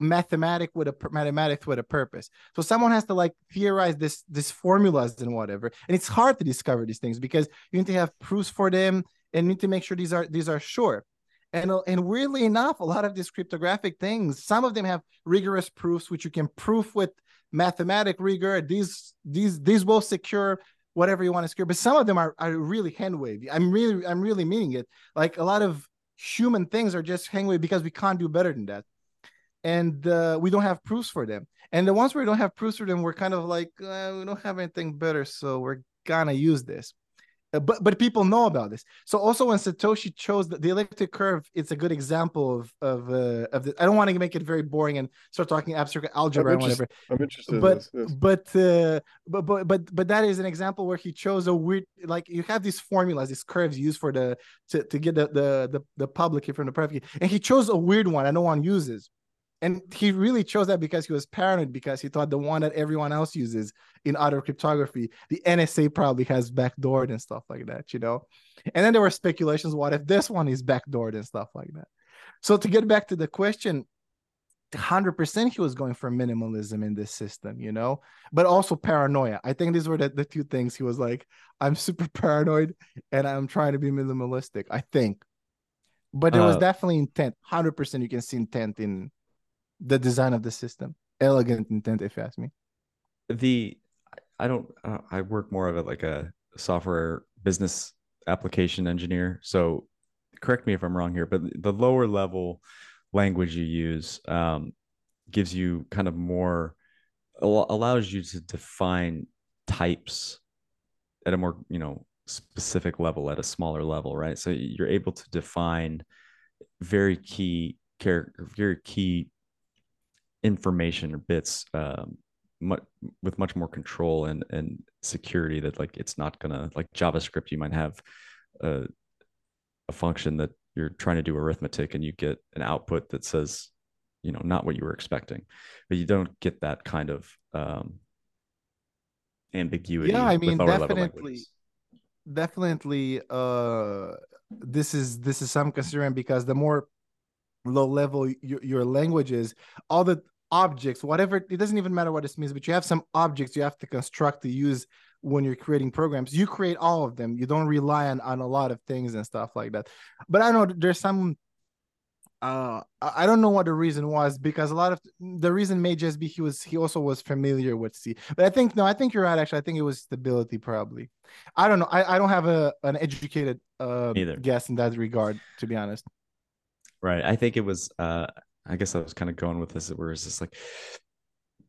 mathematic with a mathematics with a purpose. So someone has to like theorize this this formulas and whatever and it's hard to discover these things because you need to have proofs for them and you need to make sure these are these are sure. And and weirdly enough a lot of these cryptographic things some of them have rigorous proofs which you can proof with mathematic rigor. These these these will secure whatever you want to scare. But some of them are, are really hand wavy. I'm really, I'm really meaning it. Like a lot of human things are just hand wavy because we can't do better than that. And uh, we don't have proofs for them. And the ones where we don't have proofs for them, we're kind of like, uh, we don't have anything better. So we're gonna use this. Uh, but but people know about this. So also when Satoshi chose the, the elliptic curve, it's a good example of of uh, of the. I don't want to make it very boring and start talking abstract algebra and whatever. I'm interested. But in this, yes. but uh, but but but but that is an example where he chose a weird like you have these formulas, these curves used for the to to get the the the, the public from the private, and he chose a weird one I no one uses and he really chose that because he was paranoid because he thought the one that everyone else uses in other cryptography the nsa probably has backdoored and stuff like that you know? And then there were speculations what if this one is backdoored and stuff like that? So to get back to the question 100% he was going for minimalism in this system you know? But also paranoia. I think these were the, the two things he was like i'm super *laughs* paranoid and i'm trying to be minimalistic i think. But there was uh, definitely intent 100% you can see intent in the design of the system. Elegant intent, if you ask me. The I don't uh, I work more of it like a software business application engineer. So correct me if I'm wrong here, but the lower level language you use um, gives you kind of more allows you to define types at a more you know specific level at a smaller level right so you're able to define very key character very key information or bits um, much, with much more control and and security that like it's not gonna like JavaScript you might have a, a function that you're trying to do arithmetic and you get an output that says you know not what you were expecting. But you don't get that kind of um ambiguity yeah i mean definitely definitely uh this is this is some concern because the more low level your, your languages all the objects whatever it doesn't even matter what this means but you have some objects you have to construct to use when you're creating programs. You create all of them. You don't rely on, on a lot of things and stuff like that. But i know there's some uh i don't know what the reason was because a lot of the reason may just be he was he also was familiar with c. But i think no i think you're right actually. I think it was stability probably. I don't know. I, I don't have a an educated uh guess in that regard to be honest Right. I think it was uh I guess I was kind of going with this, where it's just like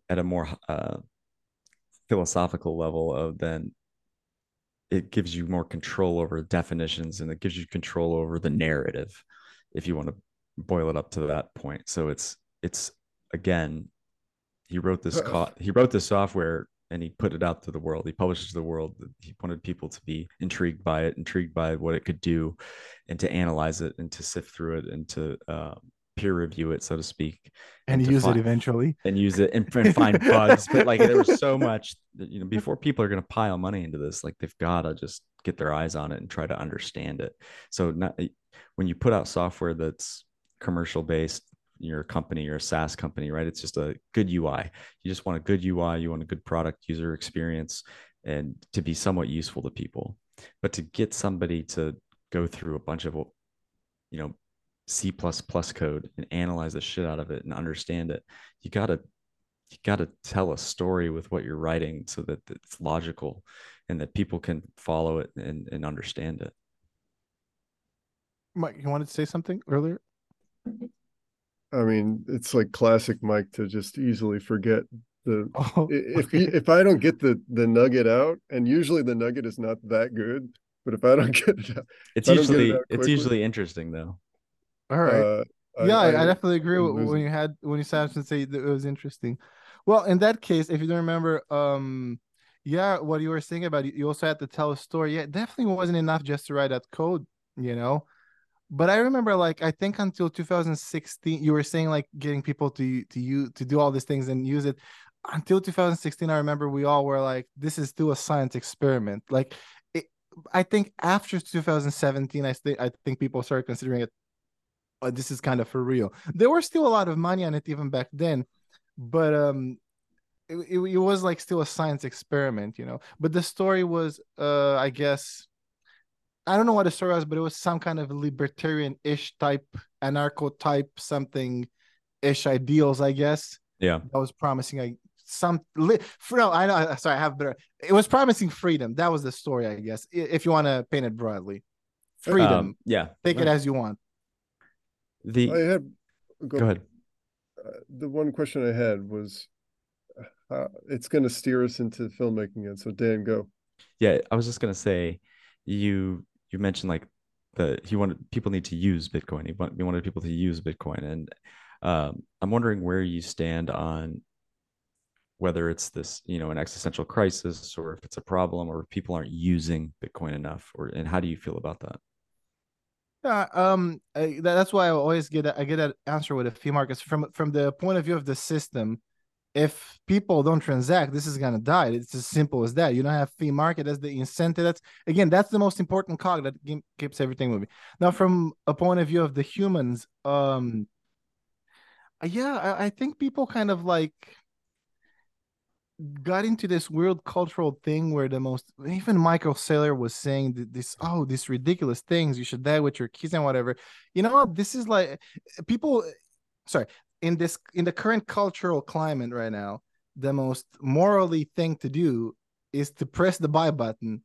at a more uh, philosophical level of then it gives you more control over definitions and it gives you control over the narrative if you want to boil it up to that point so it's it's again he wrote this co- he wrote this software and he put it out to the world he published it to the world he wanted people to be intrigued by it intrigued by what it could do and to analyze it and to sift through it and to uh, peer review it, so to speak, and, and use find, it eventually, and use it and, and find *laughs* bugs. But like there was so much that you know before people are going to pile money into this, like they've got to just get their eyes on it and try to understand it. So not when you put out software that's commercial based, your company or a SaaS company, right? It's just a good UI. You just want a good UI. You want a good product user experience, and to be somewhat useful to people. But to get somebody to go through a bunch of you know C code and analyze the shit out of it and understand it. You gotta you gotta tell a story with what you're writing so that it's logical and that people can follow it and, and understand it. Mike, you wanted to say something earlier? I mean, it's like classic Mike to just easily forget the *laughs* oh, if okay. if I don't get the the nugget out, and usually the nugget is not that good, but if I don't *laughs* get it out, it's usually it out quickly, it's usually interesting though. All right. Uh, yeah, I, I, definitely agree with, when you had when you said and say that it was interesting. Well, in that case, if you don't remember, um, yeah, what you were saying about you also had to tell a story. Yeah, definitely wasn't enough just to write that code, you know. But I remember, like, I think until 2016, you were saying like getting people to to you to do all these things and use it. Until 2016, I remember we all were like, "This is still a science experiment." Like, it, I think after 2017, I st- I think people started considering it oh, this is kind of for real. There was still a lot of money on it even back then, but um, it, it, it was like still a science experiment, you know. But the story was, uh, I guess, I don't know what the story was, but it was some kind of libertarian-ish type, anarcho-type something ish ideals, I guess. Yeah, That was promising like some li- no, I know. Sorry, I have better. It was promising freedom. That was the story, I guess. If you want to paint it broadly, freedom. Um, yeah, take it as you want. The I had go, go ahead. Uh, the one question I had was, uh, it's going to steer us into filmmaking, and so Dan, go. Yeah, I was just going to say, you you mentioned like the he wanted people need to use Bitcoin. He, want, he wanted people to use Bitcoin, and um, I'm wondering where you stand on whether it's this you know an existential crisis or if it's a problem or if people aren't using bitcoin enough or and how do you feel about that yeah, um, I, that's why I always get I get an answer with a fee markets from from the point of view of the system. If people don't transact, this is gonna die. It's as simple as that. You don't have fee market as the incentive. That's again, that's the most important cog that keeps everything moving. Now, from a point of view of the humans, um, yeah, I, I think people kind of like got into this weird cultural thing where the most even Michael Saylor was saying this oh these ridiculous things you should die with your kids and whatever you know this is like people sorry in this in the current cultural climate right now the most morally thing to do is to press the buy button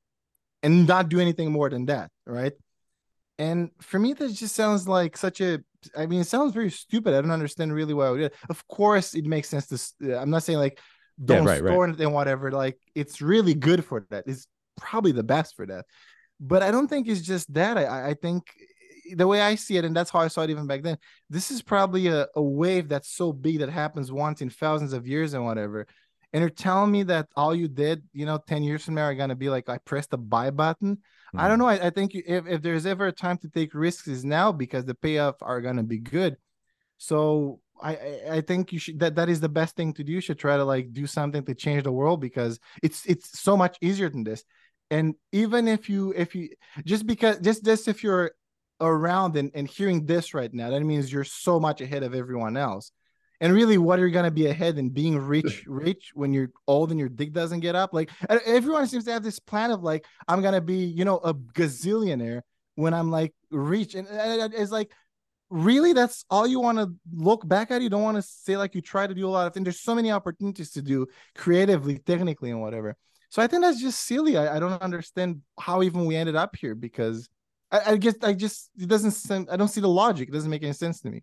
and not do anything more than that right and for me that just sounds like such a I mean, it sounds very stupid. I don't understand really why I would do it. Of course, it makes sense to. Uh, I'm not saying like don't yeah, right, store right. it and whatever. Like it's really good for that. It's probably the best for that. But I don't think it's just that. I, I think the way I see it, and that's how I saw it even back then, this is probably a, a wave that's so big that happens once in thousands of years and whatever. And you're telling me that all you did, you know, 10 years from now are gonna be like I pressed the buy button. Mm-hmm. I don't know. I, I think if, if there's ever a time to take risks is now because the payoff are gonna be good. So I I think you should that that is the best thing to do. You should try to like do something to change the world because it's it's so much easier than this. And even if you if you just because just just if you're around and, and hearing this right now, that means you're so much ahead of everyone else. And really, what are you gonna be ahead in being rich, *laughs* rich when you're old and your dick doesn't get up? Like everyone seems to have this plan of like, I'm gonna be, you know, a gazillionaire when I'm like rich. And it's like really that's all you want to look back at you don't want to say like you try to do a lot of things there's so many opportunities to do creatively technically and whatever so i think that's just silly i, I don't understand how even we ended up here because I, I guess i just it doesn't seem i don't see the logic. It doesn't make any sense to me.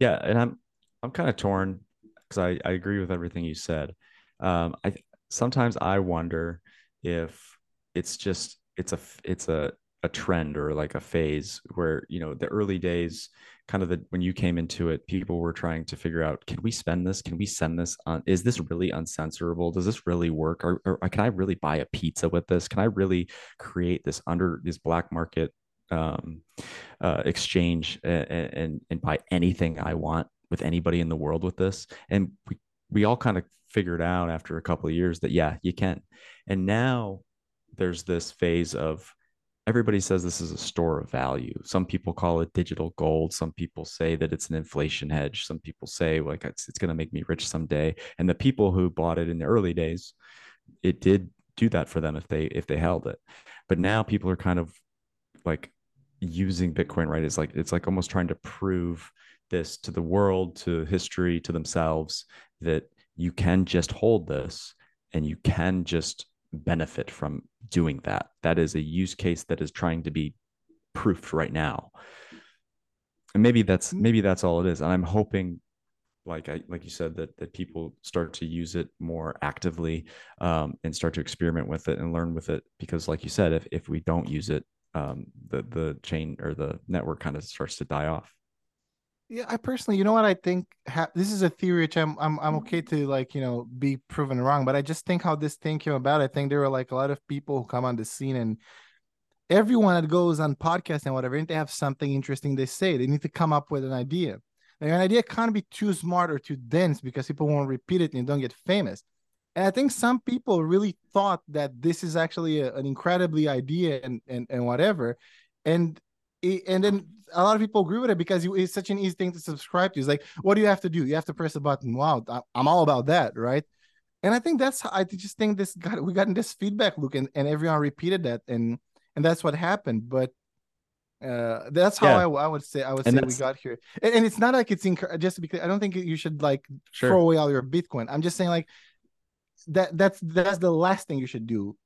Yeah, and I'm I'm kind of torn because I, I agree with everything you said. Um, I sometimes I wonder if it's just it's a it's a a trend or like a phase where you know the early days kind of the when you came into it people were trying to figure out can we spend this? Can we send this on is this really uncensorable? Does this really work? Or, or can i really buy a pizza with this? Can i really create this under this black market um, uh, exchange and, and and buy anything i want with anybody in the world with this and we we all kind of figured out after a couple of years that yeah you can and now there's this phase of everybody says this is a store of value. Some people call it digital gold. Some people say that it's an inflation hedge. Some people say like it's, it's going to make me rich someday. And the people who bought it in the early days, it did do that for them if they if they held it. But now people are kind of like using Bitcoin right is like it's like almost trying to prove this to the world, to history, to themselves that you can just hold this and you can just benefit from doing that. That is a use case that is trying to be proofed right now. And maybe that's mm. maybe that's all it is. And I'm hoping like I like you said that that people start to use it more actively um, and start to experiment with it and learn with it because like you said if if we don't use it um, the the chain or the network kind of starts to die off yeah, I personally, you know what I think. Ha- this is a theory which I'm, I'm, I'm okay to like, you know, be proven wrong. But I just think how this thing came about. I think there were like a lot of people who come on the scene, and everyone that goes on podcast and whatever, and they have something interesting they say. They need to come up with an idea. Like, an idea can't be too smart or too dense because people won't repeat it and you don't get famous. And I think some people really thought that this is actually a, an incredibly idea and, and and whatever. And and then a lot of people agree with it because it's such an easy thing to subscribe to. It's like, what do you have to do? You have to press a button. Wow, I'm all about that, right? And I think that's I just think this got we got in this feedback loop, and, and everyone repeated that, and and that's what happened. But uh that's how yeah. I, I would say I would and say we got here, and, and it's not like it's inc- just because I don't think you should like sure. throw away all your Bitcoin. I'm just saying like that that's that's the last thing you should do.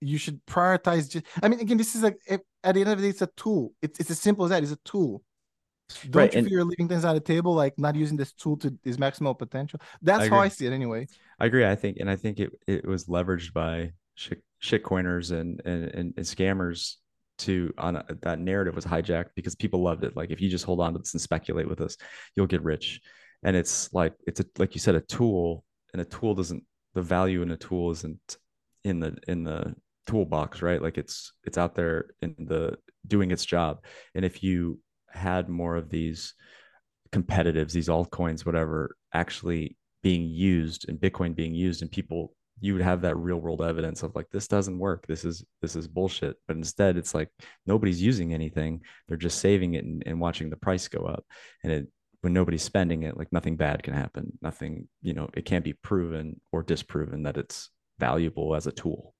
You should prioritize just i mean again this is like at the end of the day it's a tool. It's, it's as simple as that. It's a tool. Don't right, you and, feel you're leaving things on the table like not using this tool to its maximal potential? That's I how i see it anyway. I agree i think and i think it, it was leveraged by shit, shitcoiners and, and and, and scammers to on a, that narrative was hijacked because people loved it. Like if you just hold on to this and speculate with us you'll get rich. And it's like it's a like you said a tool and a tool doesn't the value in a tool isn't in the in the toolbox right? Like it's it's out there in the doing its job. And if you had more of these competitives these altcoins whatever actually being used and bitcoin being used and people you would have that real world evidence of like this doesn't work. This is this is bullshit. But instead it's like nobody's using anything. They're just saving it and, and watching the price go up. And it when nobody's spending it like nothing bad can happen nothing you know it can't be proven or disproven that it's valuable as a tool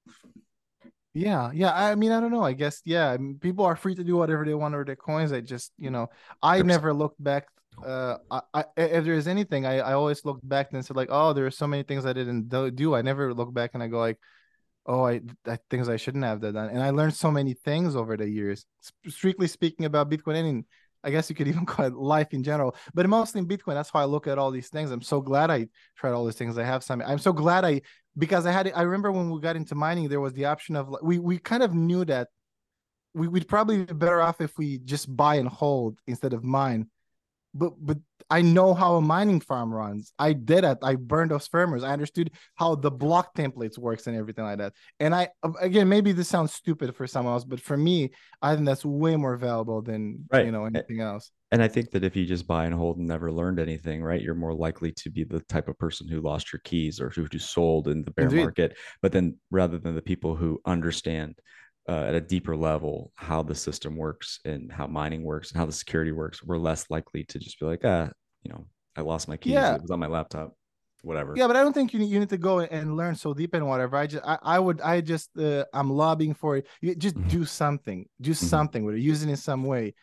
yeah, yeah. I mean, I don't know. I guess yeah. People are free to do whatever they want with their coins. I just, you know, I never looked back. Uh, I, I if there's anything, I, I always looked back and said like, oh, there are so many things I didn't do. I never look back and I go like, oh, I, I things I shouldn't have done. And I learned so many things over the years. Strictly speaking about Bitcoin, and I guess you could even *laughs* call it life in general, but mostly in Bitcoin. That's how I look at all these things. I'm so glad I tried all these things. I have some. I'm so glad I because I had. I remember when we got into mining, there was the option of we we kind of knew that we would probably be better off if we just buy and hold instead of mine. But but I know how a mining farm runs. I did it. I burned those firmers. I understood how the block templates works and everything like that. And I again, maybe this sounds stupid for someone else, but for me, I think that's way more valuable than right. you know anything else. And I think that if you just buy and hold and never learned anything, right, you're more likely to be the type of person who lost your keys or who, who sold in the bear Indeed. market. But then rather than the people who understand uh, at a deeper level how the system works and how mining works and how the security works, we're less likely to just be like, ah, you know, I lost my keys. Yeah. It was on my laptop. Whatever. Yeah, but I don't think you need, you need to go and learn so deep and whatever. I just I, I would I just uh, I'm lobbying for it. You just mm-hmm. do something. Do mm-hmm. something with it. Use it in some way.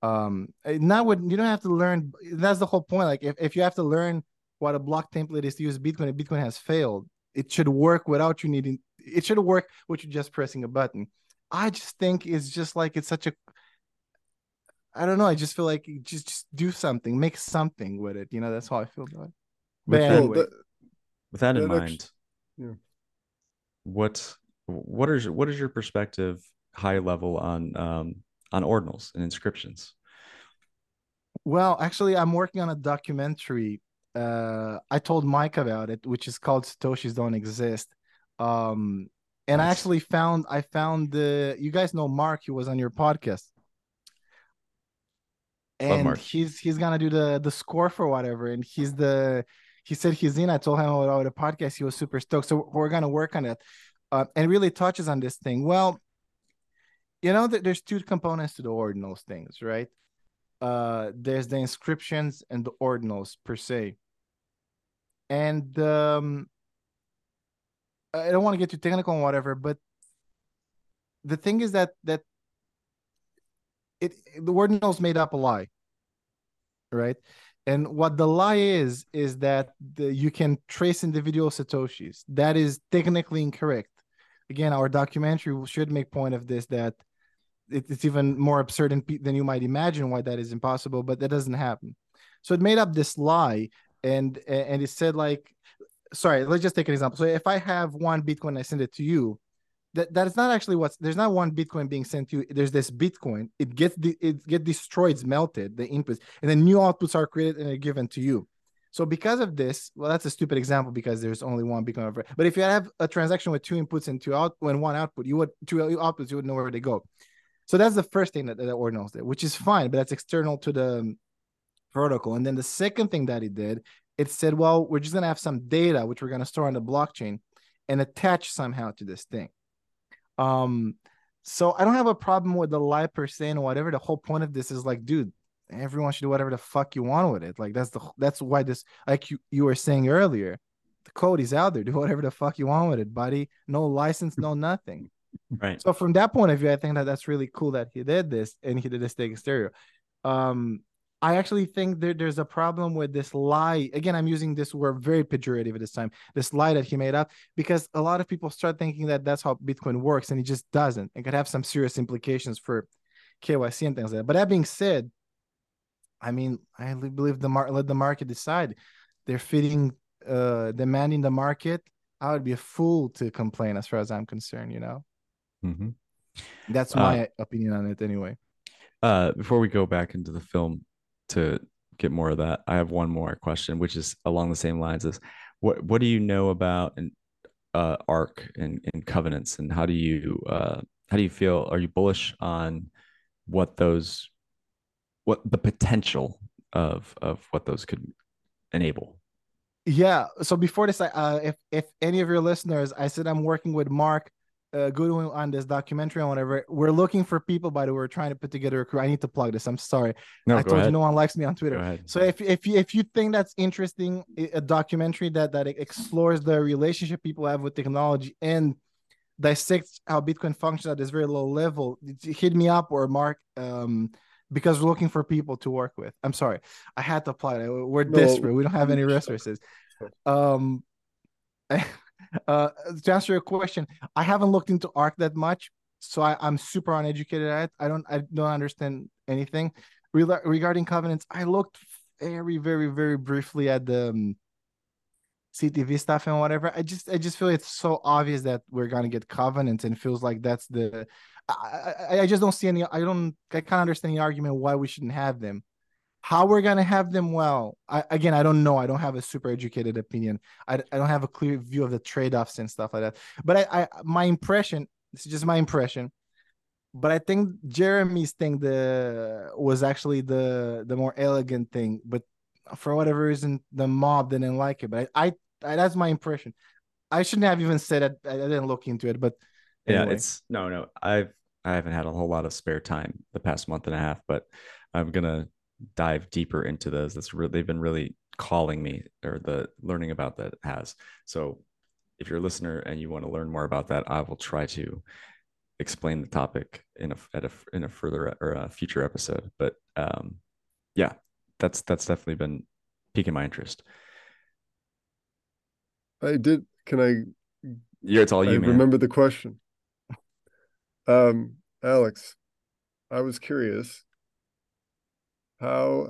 Um, eh, not what you don't have to learn. That's the whole point. Like if, if you have to learn what a block template is to use Bitcoin, and Bitcoin has failed. It should work without you needing. It should work with you just pressing a button. I just think it's just like it's such a I don't know. I just feel like just just do something, make something with it. You know, that's how I feel about it. But With that- anyway, that- with that in That actu- mind, yeah. what what is what is your perspective, high level on um, on ordinals and inscriptions? Well, actually, I'm working on a documentary. Uh, I told Mike about it, which is called Satoshis Don't Exist. Um, and I actually found I found the you guys know Mark, he was on your podcast. And he's he's gonna do the the score for whatever, and he's the he said he's in. I told him about the podcast. He was super stoked. So we're gonna work on it, uh, and really touches on this thing. Well, you know that there's two components to the ordinals things, right? uh there's the inscriptions and the ordinals per se and um i don't want to get too technical and whatever but the thing is that that it the ordinals made up a lie right? And what the lie is is that the, you can trace individual satoshis. That is technically incorrect. Again our documentary should make point of this that it, it's even more absurd than, than you might imagine why that is impossible but that doesn't happen. So it made up this lie and and it said like sorry let's just take an example. So if i have one bitcoin i send it to you that that is not actually what's there's not one bitcoin being sent to you. There's this bitcoin. It gets the it get destroyed it's melted the inputs and then new outputs are created and are given to you. So because of this well that's a stupid example because there's only one bitcoin over but if you have a transaction with two inputs and two out when one output you would two outputs you would know where they go. So that's the first thing that, that ordinals did, which is fine, but that's external to the protocol. And then the second thing that it did, it said, well, we're just going to have some data, which we're going to store on the blockchain and attach somehow to this thing. Um, so I don't have a problem with the lie per se and whatever. The whole point of this is like, dude, everyone should do whatever the fuck you want with it. Like that's the that's why this, like you you were saying earlier, the code is out there. Do whatever the fuck you want with it, buddy. No license, no nothing. Right. So from that point of view, I think that that's really cool that he did this and he did this thing stereo. Um, I actually think there, there's a problem with this lie. Again, I'm using this word very pejorative at this time. This lie that he made up because a lot of people start thinking that that's how Bitcoin works, and it just doesn't. It could have some serious implications for KYC and things like that. But that being said, I mean, I believe the mar- let the market decide. They're feeding, uh, demanding the market. I would be a fool to complain, as far as I'm concerned. You know. hmm That's Uh, my opinion on it anyway. Uh, before we go back into the film to get more of that, I have one more question, which is along the same lines as what what do you know about an uh, Ark and, and covenants, and how do you uh, how do you feel? Are you bullish on what those what the potential of of what those could enable? Yeah. So before this, I, uh, if if any of your listeners, I said I'm working with Mark uh, Goodwin on this documentary and whatever. We're looking for people. By the way, we're trying to put together a crew. I need to plug this. I'm sorry. No, I go told ahead. you no one likes me on Twitter. So if if you if you think that's interesting, a documentary that that explores the relationship people have with technology and dissects how Bitcoin functions at this very low level, hit me up or Mark. Um, because we're looking for people to work with. I'm sorry, I had to apply. that. We're No, desperate. We don't have any resources. *laughs* Um, *laughs* uh, to answer your question, I haven't looked into Ark that much, so I, I'm super uneducated at it. I don't I don't understand anything Rela- regarding covenants. I looked very very very briefly at the um, CTV stuff and whatever. I just I just feel it's so obvious that we're gonna get covenants and feels like that's the I, I I just don't see any I don't I can't understand the argument why we shouldn't have them. How we're gonna have them? Well, I, again, I don't know. I don't have a super educated opinion. I, I don't have a clear view of the trade offs and stuff like that. But I, I my impression. This is just my impression. But I think Jeremy's thing the was actually the the more elegant thing. But for whatever reason, the mob didn't like it. But I, I, I that's my impression. I shouldn't have even said it. I didn't look into it. But yeah it's no no i've i haven't had a whole lot of spare time the past month and a half but i'm gonna dive deeper into those that's really they've been really calling me or the learning about that has so if you're a listener and you want to learn more about that i will try to explain the topic in a at a in a further or a future episode but um yeah that's that's definitely been piquing my interest I did. Can I? yeah it's all I you man remember the question. *laughs* Um, Alex, I was curious. How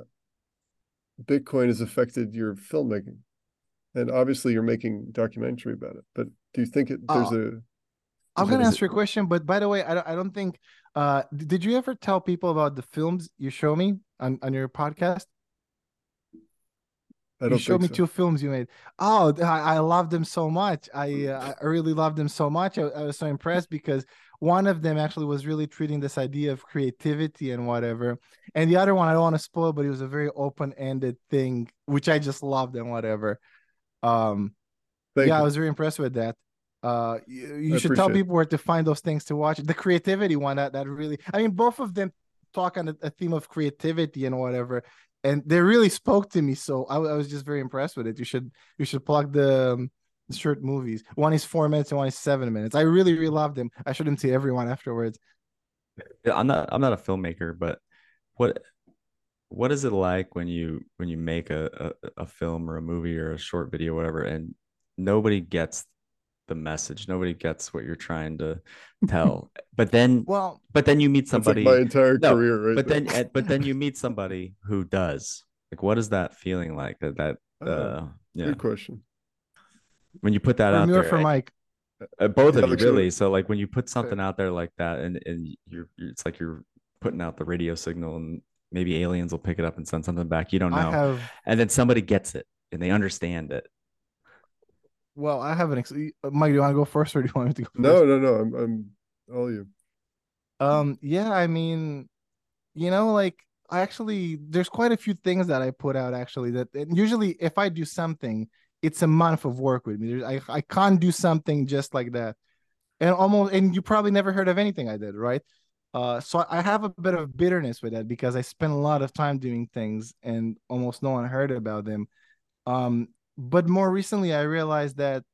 Bitcoin has affected your filmmaking. And obviously, you're making documentary about it. But do you think it, there's Oh, a I'm gonna Is answer your question, but by the way, I don't, I don't think. Uh, did you ever tell people about the films you show me on on your podcast? I You showed me so. two films you made. Oh, I, I love them so much. I uh, I really love them so much. I, I was so impressed because one of them actually was really treating this idea of creativity and whatever, and the other one I don't want to spoil, but it was a very open ended thing, which I just loved and whatever. Um, Thank yeah, I was very impressed with that. Uh, you, you should tell people where to find those things to watch. The creativity one that that really, I mean, both of them talk on a, a theme of creativity and whatever, and they really spoke to me. So I, I was just very impressed with it. You should you should plug um, the short movies. One is four minutes and one is seven minutes. I really really loved them. I showed them to everyone afterwards. Yeah, I'm not I'm not a filmmaker, but what what is it like when you when you make a, a, a film or a movie or a short video, whatever, and nobody gets the message, nobody gets what you're trying to tell. *laughs* But then Well, but then you meet That's like somebody my entire No, career, right? but there. then but then you *laughs* meet somebody who does. Like what is that feeling like that that uh yeah Good question. When you put that for out there for Mike. uh, both of you really so like when you put something out there like that and and you're you're- it's like you're putting out the radio signal and maybe aliens will pick it up and send something back you don't know have and then somebody gets it and they understand it well, I have an ex- Mike. Do you want to go first or do you want me to go? No, first? no, no. I'm, I'm all you. Um, yeah, I mean, you know, like I actually there's quite a few things that I put out actually that and usually if I do something, it's a month of work with me. I I can't do something just like that. And almost and you probably never heard of anything I did, right? Uh so I have a bit of bitterness with that because I spent a lot of time doing things and almost no one heard about them. Um but more recently I realized that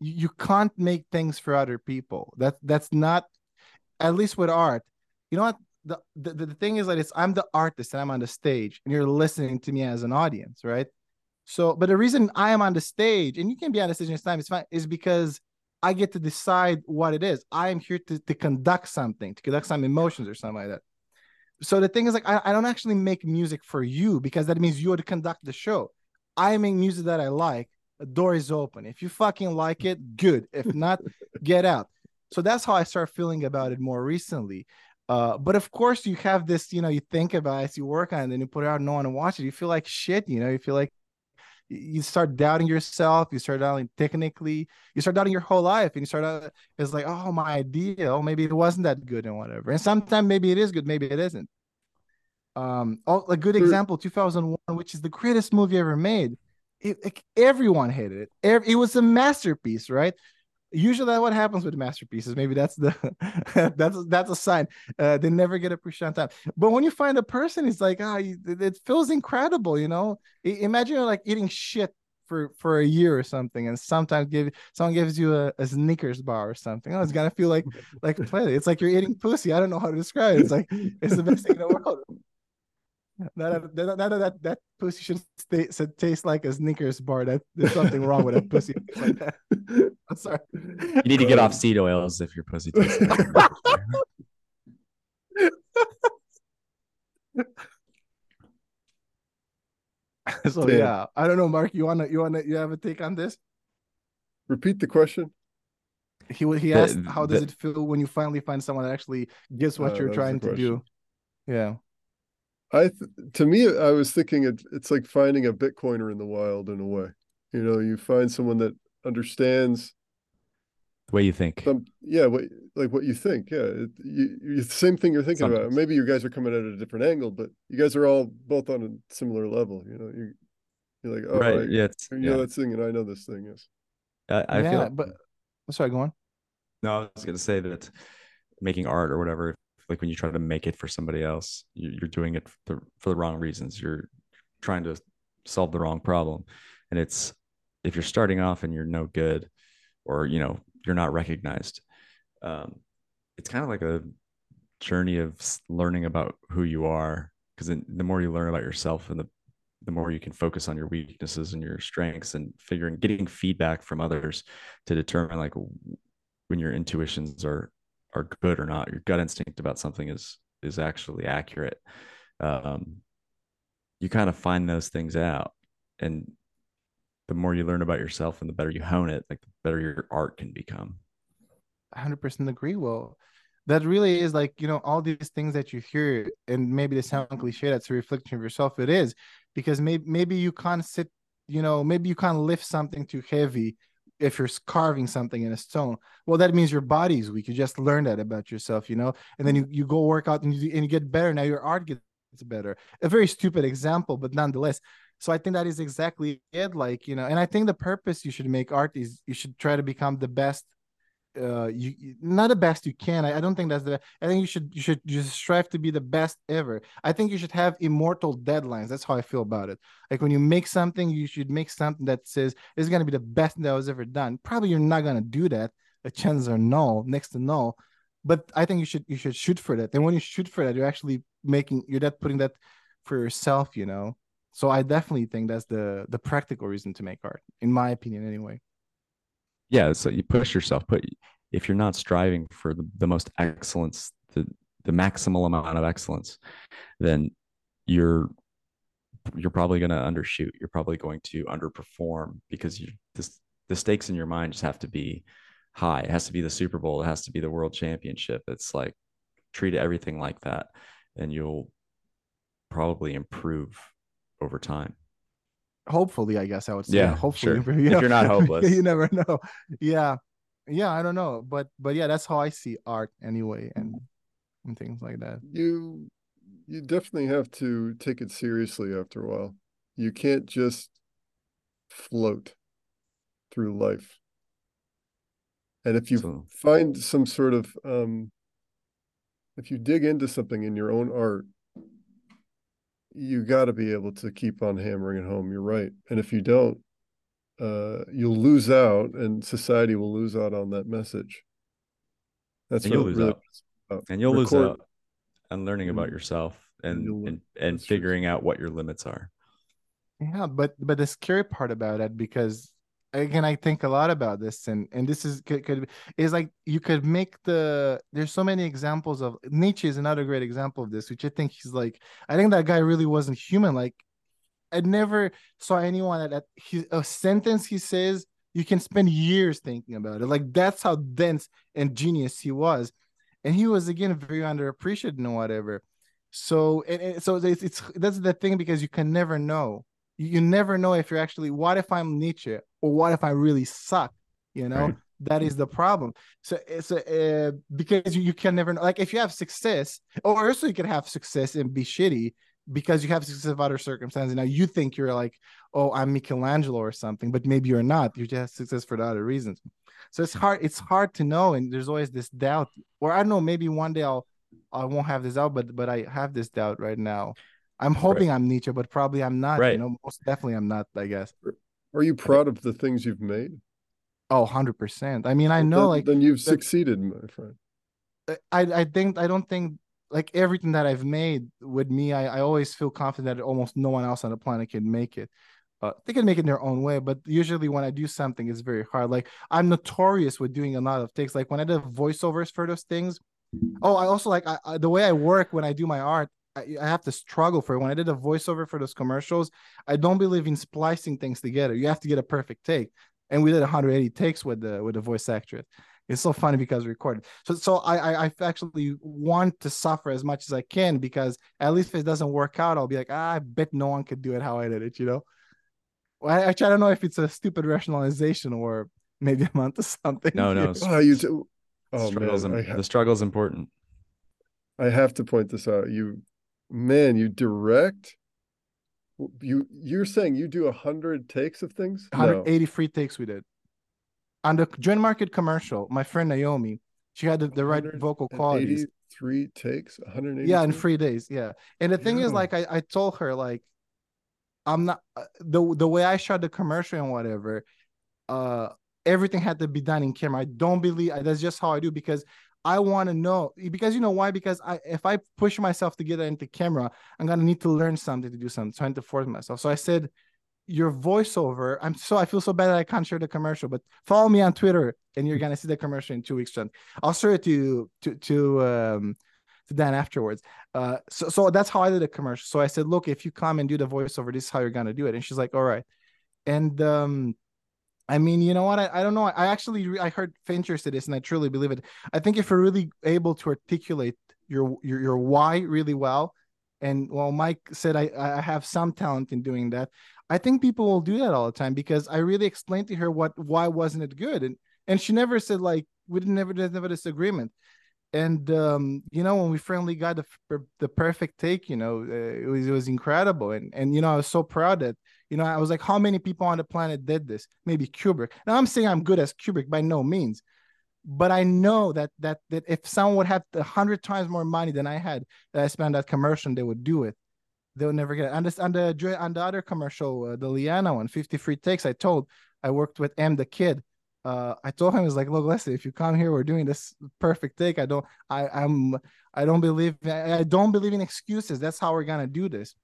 you, you can't make things for other people. That that's not at least with art, you know what? The, the the thing is that it's I'm the artist and I'm on the stage and you're listening to me as an audience, right? So, but the reason I am on the stage and you can be on the stage anytime, it's fine, is because I get to decide what it is. I am here to, to conduct something, to conduct some emotions or something like that. So the thing is, like, I, I don't actually make music for you because that means you would conduct the show. I make music that I like. The door is open. If you fucking like it, good. If not, *laughs* get out. So that's how I start feeling about it more recently. Uh, but of course, you have this, you know, you think about it, you work on it, and you put it out, no one to watch it. You feel like shit, you know, you feel like you start doubting yourself, you start doubting technically, you start doubting your whole life, and you start out, it's like, oh, my idea, oh, maybe it wasn't that good and whatever. And sometimes maybe it is good, maybe it isn't. Um, oh, a good example, 2001, which is the greatest movie ever made. It, it- everyone hated it. It was a masterpiece, right? Usually, that's what happens with masterpieces. Maybe that's the *laughs* that's that's a sign. Uh, they never get appreciated on time. But when you find a person, it's like, ah, you- it, feels incredible. You know, imagine you're like eating shit for for a year or something, and sometimes give someone gives you a, a Snickers bar or something. Oh, it's gonna feel like like *laughs* play. It's like you're eating pussy. I don't know how to describe it. It's like it's the best thing in the world. Not that, that, that that pussy should stay, should taste like a Snickers bar. That there's something wrong with that pussy. *laughs* Like that. I'm sorry. you need to get off seed oils if your pussy tastes like *laughs* so Damn. yeah, I don't know, Mark. You wanna you wanna you have a take on this? Repeat the question. He he The- asked, "How does the- it feel when you finally find someone that actually gets what Uh, you're that was the trying to do?" Yeah. I th- to me, I was thinking it, it's like finding a Bitcoiner in the wild in a way. You know, you find someone that understands the way you think some, yeah, what like what you think. Yeah, it, you, you the same thing you're thinking about. Maybe you guys are coming at it at a different angle, but you guys are all both on a similar level. You know, you you're like, oh, right I, yeah it's, you yeah know that thing, and I know this thing. Yes. I, I yeah, feel but sorry, go on. No, I was gonna say that making art or whatever, like when you try to make it for somebody else, you- you're doing it for the, for the wrong reasons. You're trying to solve the wrong problem, and it's if you're starting off and you're no good, or you know you're not recognized, um, it's kind of like a journey of learning about who you are. Because the more you learn about yourself, and the the more you can focus on your weaknesses and your strengths, and figuring getting feedback from others to determine like when your intuitions are are good or not your gut instinct about something is is actually accurate um you kind of find those things out. And the more you learn about yourself and the better you hone it like the better your art can become. 100% agree. Well that really is like you know all these things that you hear and maybe they sound cliche that's a reflection of yourself it is because maybe maybe you can't sit you know maybe you can't lift something too heavy if you're carving something in a stone well that means your body's weak. You just learn that about yourself you know? And then mm. you, you go work out and you, and you get better. Now your art gets better. A very stupid example but nonetheless. So i think that is exactly it like you know and i think the purpose you should make art is you should try to become the best uh you not the best you can. I, I, don't think that's the i think you should you should just strive to be the best ever. I think you should have immortal deadlines. That's how i feel about it. Like when you make something you should make something that says it's going to be the best that was ever done. Probably you're not going to do that. The chances are null next to null. But i think you should you should shoot for that. And when you shoot for that you're actually making you're not putting that for yourself you know? So i definitely think that's the the practical reason to make art in my opinion anyway yeah so you push yourself put if you're not striving for the, the most excellence the the maximal amount of excellence then you're you're probably going to undershoot. You're probably going to underperform because you this the stakes in your mind just have to be high. It has to be the super bowl. It has to be the world championship. It's like treat everything like that and you'll probably improve over time hopefully i guess i would say yeah hopefully sure. *laughs* you know, if you're not *laughs* hopeless. you never know. Yeah. Yeah i don't know but but yeah that's how i see art anyway and and things like that. You you definitely have to take it seriously after a while. You can't just float through life. And if you so, find some sort of um if you dig into something in your own art you got to be able to keep on hammering it home. You're right. And if you don't, uh, you'll lose out, and society will lose out on that message. That's and you'll lose really out. out. And you'll Record. lose out on learning about yourself and and, and, and figuring true. out what your limits are. Yeah, but but the scary part about it because again i think a lot about this and and this is could, could is like you could make the there's so many examples of nietzsche is another great example of this which i think he's like i think that guy really wasn't human like i never saw anyone that, that he, a sentence he says you can spend years thinking about it like that's how dense and genius he was and he was again very underappreciated and whatever. So and, and so it's, it's that's the thing because you can never know. You never know if you're actually what if i'm nietzsche or what if i really suck you know right. that is the problem so it's a, uh, because you, you can never know like if you have success or also you can have success and be shitty because you have success of other circumstances now you think you're like oh i'm michelangelo or something but maybe you're not you just have success for the other reasons so it's hard it's hard to know and there's always this doubt or i don't know maybe one day i'll i won't have this out but but i have this doubt right now I'm hoping right. I'm Nietzsche, but probably I'm not. Right. You know, most definitely I'm not, I guess. Are you proud of the things you've made? Oh, 100%. I mean, I know then, like then you've succeeded, my friend. I I think I don't think like everything that I've made with me, I, I always feel confident that almost no one else on the planet can make it. Uh, they can make it in their own way, but usually when I do something, it's very hard. Like I'm notorious with doing a lot of takes. Like when I did voiceovers for those things. Oh, I also like I, I, the way I work when I do my art. I, I have to struggle for it. When I did a voiceover for those commercials, I don't believe in splicing things together. You have to get a perfect take, and we did 180 takes with the with the voice actress. It's so funny because we recorded. So so I I actually want to suffer as much as I can because at least if it doesn't work out, I'll be like, ah, I bet no one could do it how I did it. You know. Well, I, actually, I don't know if it's a stupid rationalization or maybe I'm onto something. No, no. Oh, you too. Oh, the, man, the struggle is important. I have to point this out. You man, you direct. You you're saying you do a hundred takes of things? 180 no. free takes we did. On the JoinMarket commercial, my friend Naomi, she had the, the right vocal qualities. Three takes, 180. Yeah, in three days. Yeah, and the thing yeah. is, like, I, I told her, like, I'm not uh, the the way I shot the commercial and whatever. Uh, everything had to be done in camera. I don't believe that's just how I do because I want to know because you know why? Because I if I push myself to get into camera, I'm gonna need to learn something to do something, trying to force myself. So I said, your voiceover. I'm so I feel so bad that I can't share the commercial, but follow me on Twitter and you're gonna see the commercial in two weeks. John. I'll share it to to to um to Dan afterwards. Uh, so so that's how I did a commercial. So I said, look, if you come and do the voiceover, this is how you're gonna do it. And she's like, all right. And um, I mean, you know what? I, I don't know. I actually I heard Fincher say this, and I truly believe it. I think if you're really able to articulate your your your why really well, and well, Mike said I I have some talent in doing that. I think people will do that all the time because I really explained to her what why wasn't it good, and and she never said like we didn't never never disagreement and um, you know when we finally got the the perfect take you know uh, it was it was incredible and and you know I was so proud that you know I was like how many people on the planet did this maybe Kubrick now I'm saying I'm good as Kubrick by no means but I know that that that if someone would have a hundred times more money than I had that I spent that commercial they would do it they would never get it And this on the on the other commercial uh, the Liana one 53 takes I told I worked with M the kid uh, I told him, I was like, look, listen, if you come here, we're doing this perfect take. I don't, I, I'm, I don't believe, I don't believe in excuses. That's how we're gonna do this.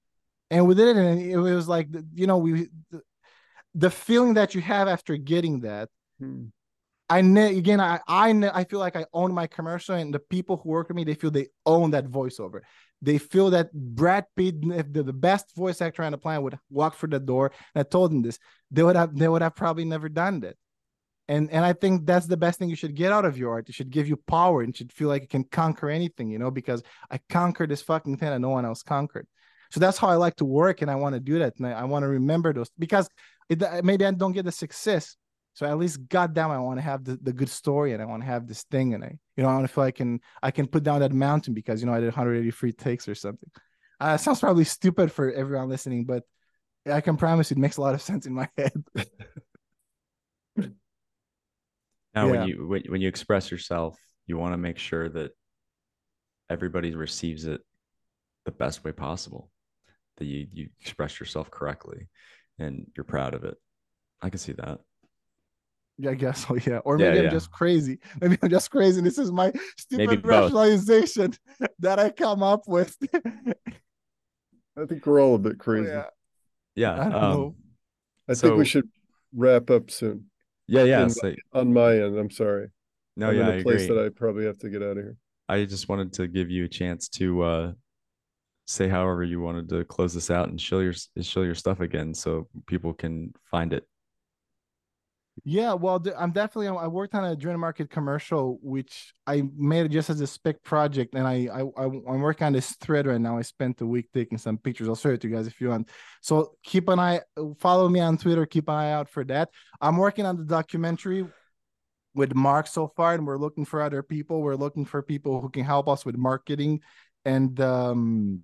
And we did it, and it was like, you know, we, the, feeling that you have after getting that. Hmm. I know again, I I I feel like I own my commercial, and the people who work with me, they feel they own that voiceover. They feel that Brad Pitt, if the, the best voice actor on the planet, would walk through the door. And I told them this, they would have they would have probably never done that and and i think that's the best thing you should get out of your art it should give you power and should feel like you can conquer anything you know because i conquered this fucking thing that no one else conquered so that's how i like to work and i want to do that and i, I want to remember those because it, maybe i don't get the success so at least goddamn i want to have the, the good story and i want to have this thing and i you know i want to feel i can i can put down that mountain because you know i did 183 takes or something uh, sounds probably stupid for everyone listening but i can promise it makes a lot of sense in my *laughs* head Now, yeah. when you when, when you express yourself, you want to make sure that everybody receives it the best way possible. That you you express yourself correctly, and you're proud of it. I can see that. Yeah, I guess so. *laughs* Yeah, or maybe yeah, I'm yeah. just crazy. *laughs* Maybe I'm just crazy. And this is my stupid rationalization *laughs* that I come up with. I think we're all a bit crazy. Yeah, yeah. I, um, I so, think we should wrap up soon. Yeah, yeah. My, on my end, I'm sorry. No, I'm yeah, in a I place agree. that I probably have to get out of here. I just wanted to give you a chance to uh, say however you wanted to close this out and show your show your stuff again, so people can find it. Yeah, well, I'm definitely. I worked on a Dream Market commercial, which I made just as a spec project, and I, I I'm working on this thread right now. I spent a week taking some pictures. I'll show it to you guys if you want. So keep an eye, follow me on Twitter. Keep an eye out for that. I'm working on the documentary with Mark so far, and we're looking for other people. We're looking for people who can help us with marketing, and um,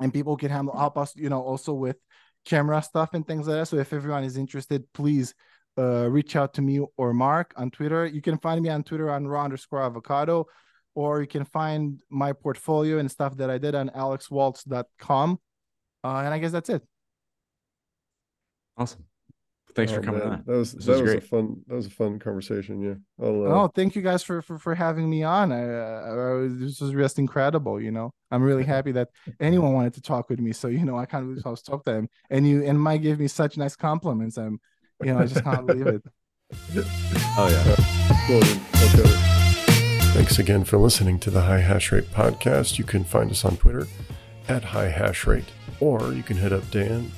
and people can help us, you know, also with camera stuff and things like that. So if everyone is interested, please uh, reach out to me or Mark on Twitter. You can find me on Twitter on raw underscore avocado, or you can find my portfolio and stuff that I did on alexwaltz.com. Uh, and I guess that's it. Awesome. Thanks oh, for coming man. on. That was this that was, was a fun that was a fun conversation. Yeah. Uh... Oh, thank you guys for for, for having me on. I, uh, I this was just incredible. You know, I'm really happy that anyone wanted to talk with me. So you know, I kind of was talk to them, and you and Mike gave me such nice compliments. I'm you know, I just can't believe it. Oh yeah. Okay. Thanks again for listening to the High Hash Rate podcast. You can find us on Twitter at High Hash Rate, or you can hit up Dan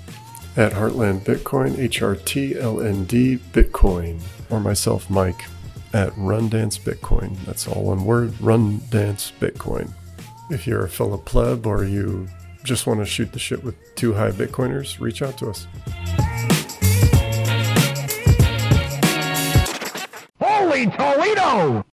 at Heartland Bitcoin, H R T L N D Bitcoin, or myself, Mike, at Run Dance Bitcoin. That's all one word, Run Dance Bitcoin. If you're a fellow pleb or you just want to shoot the shit with two high Bitcoiners, reach out to us. Holy Toledo!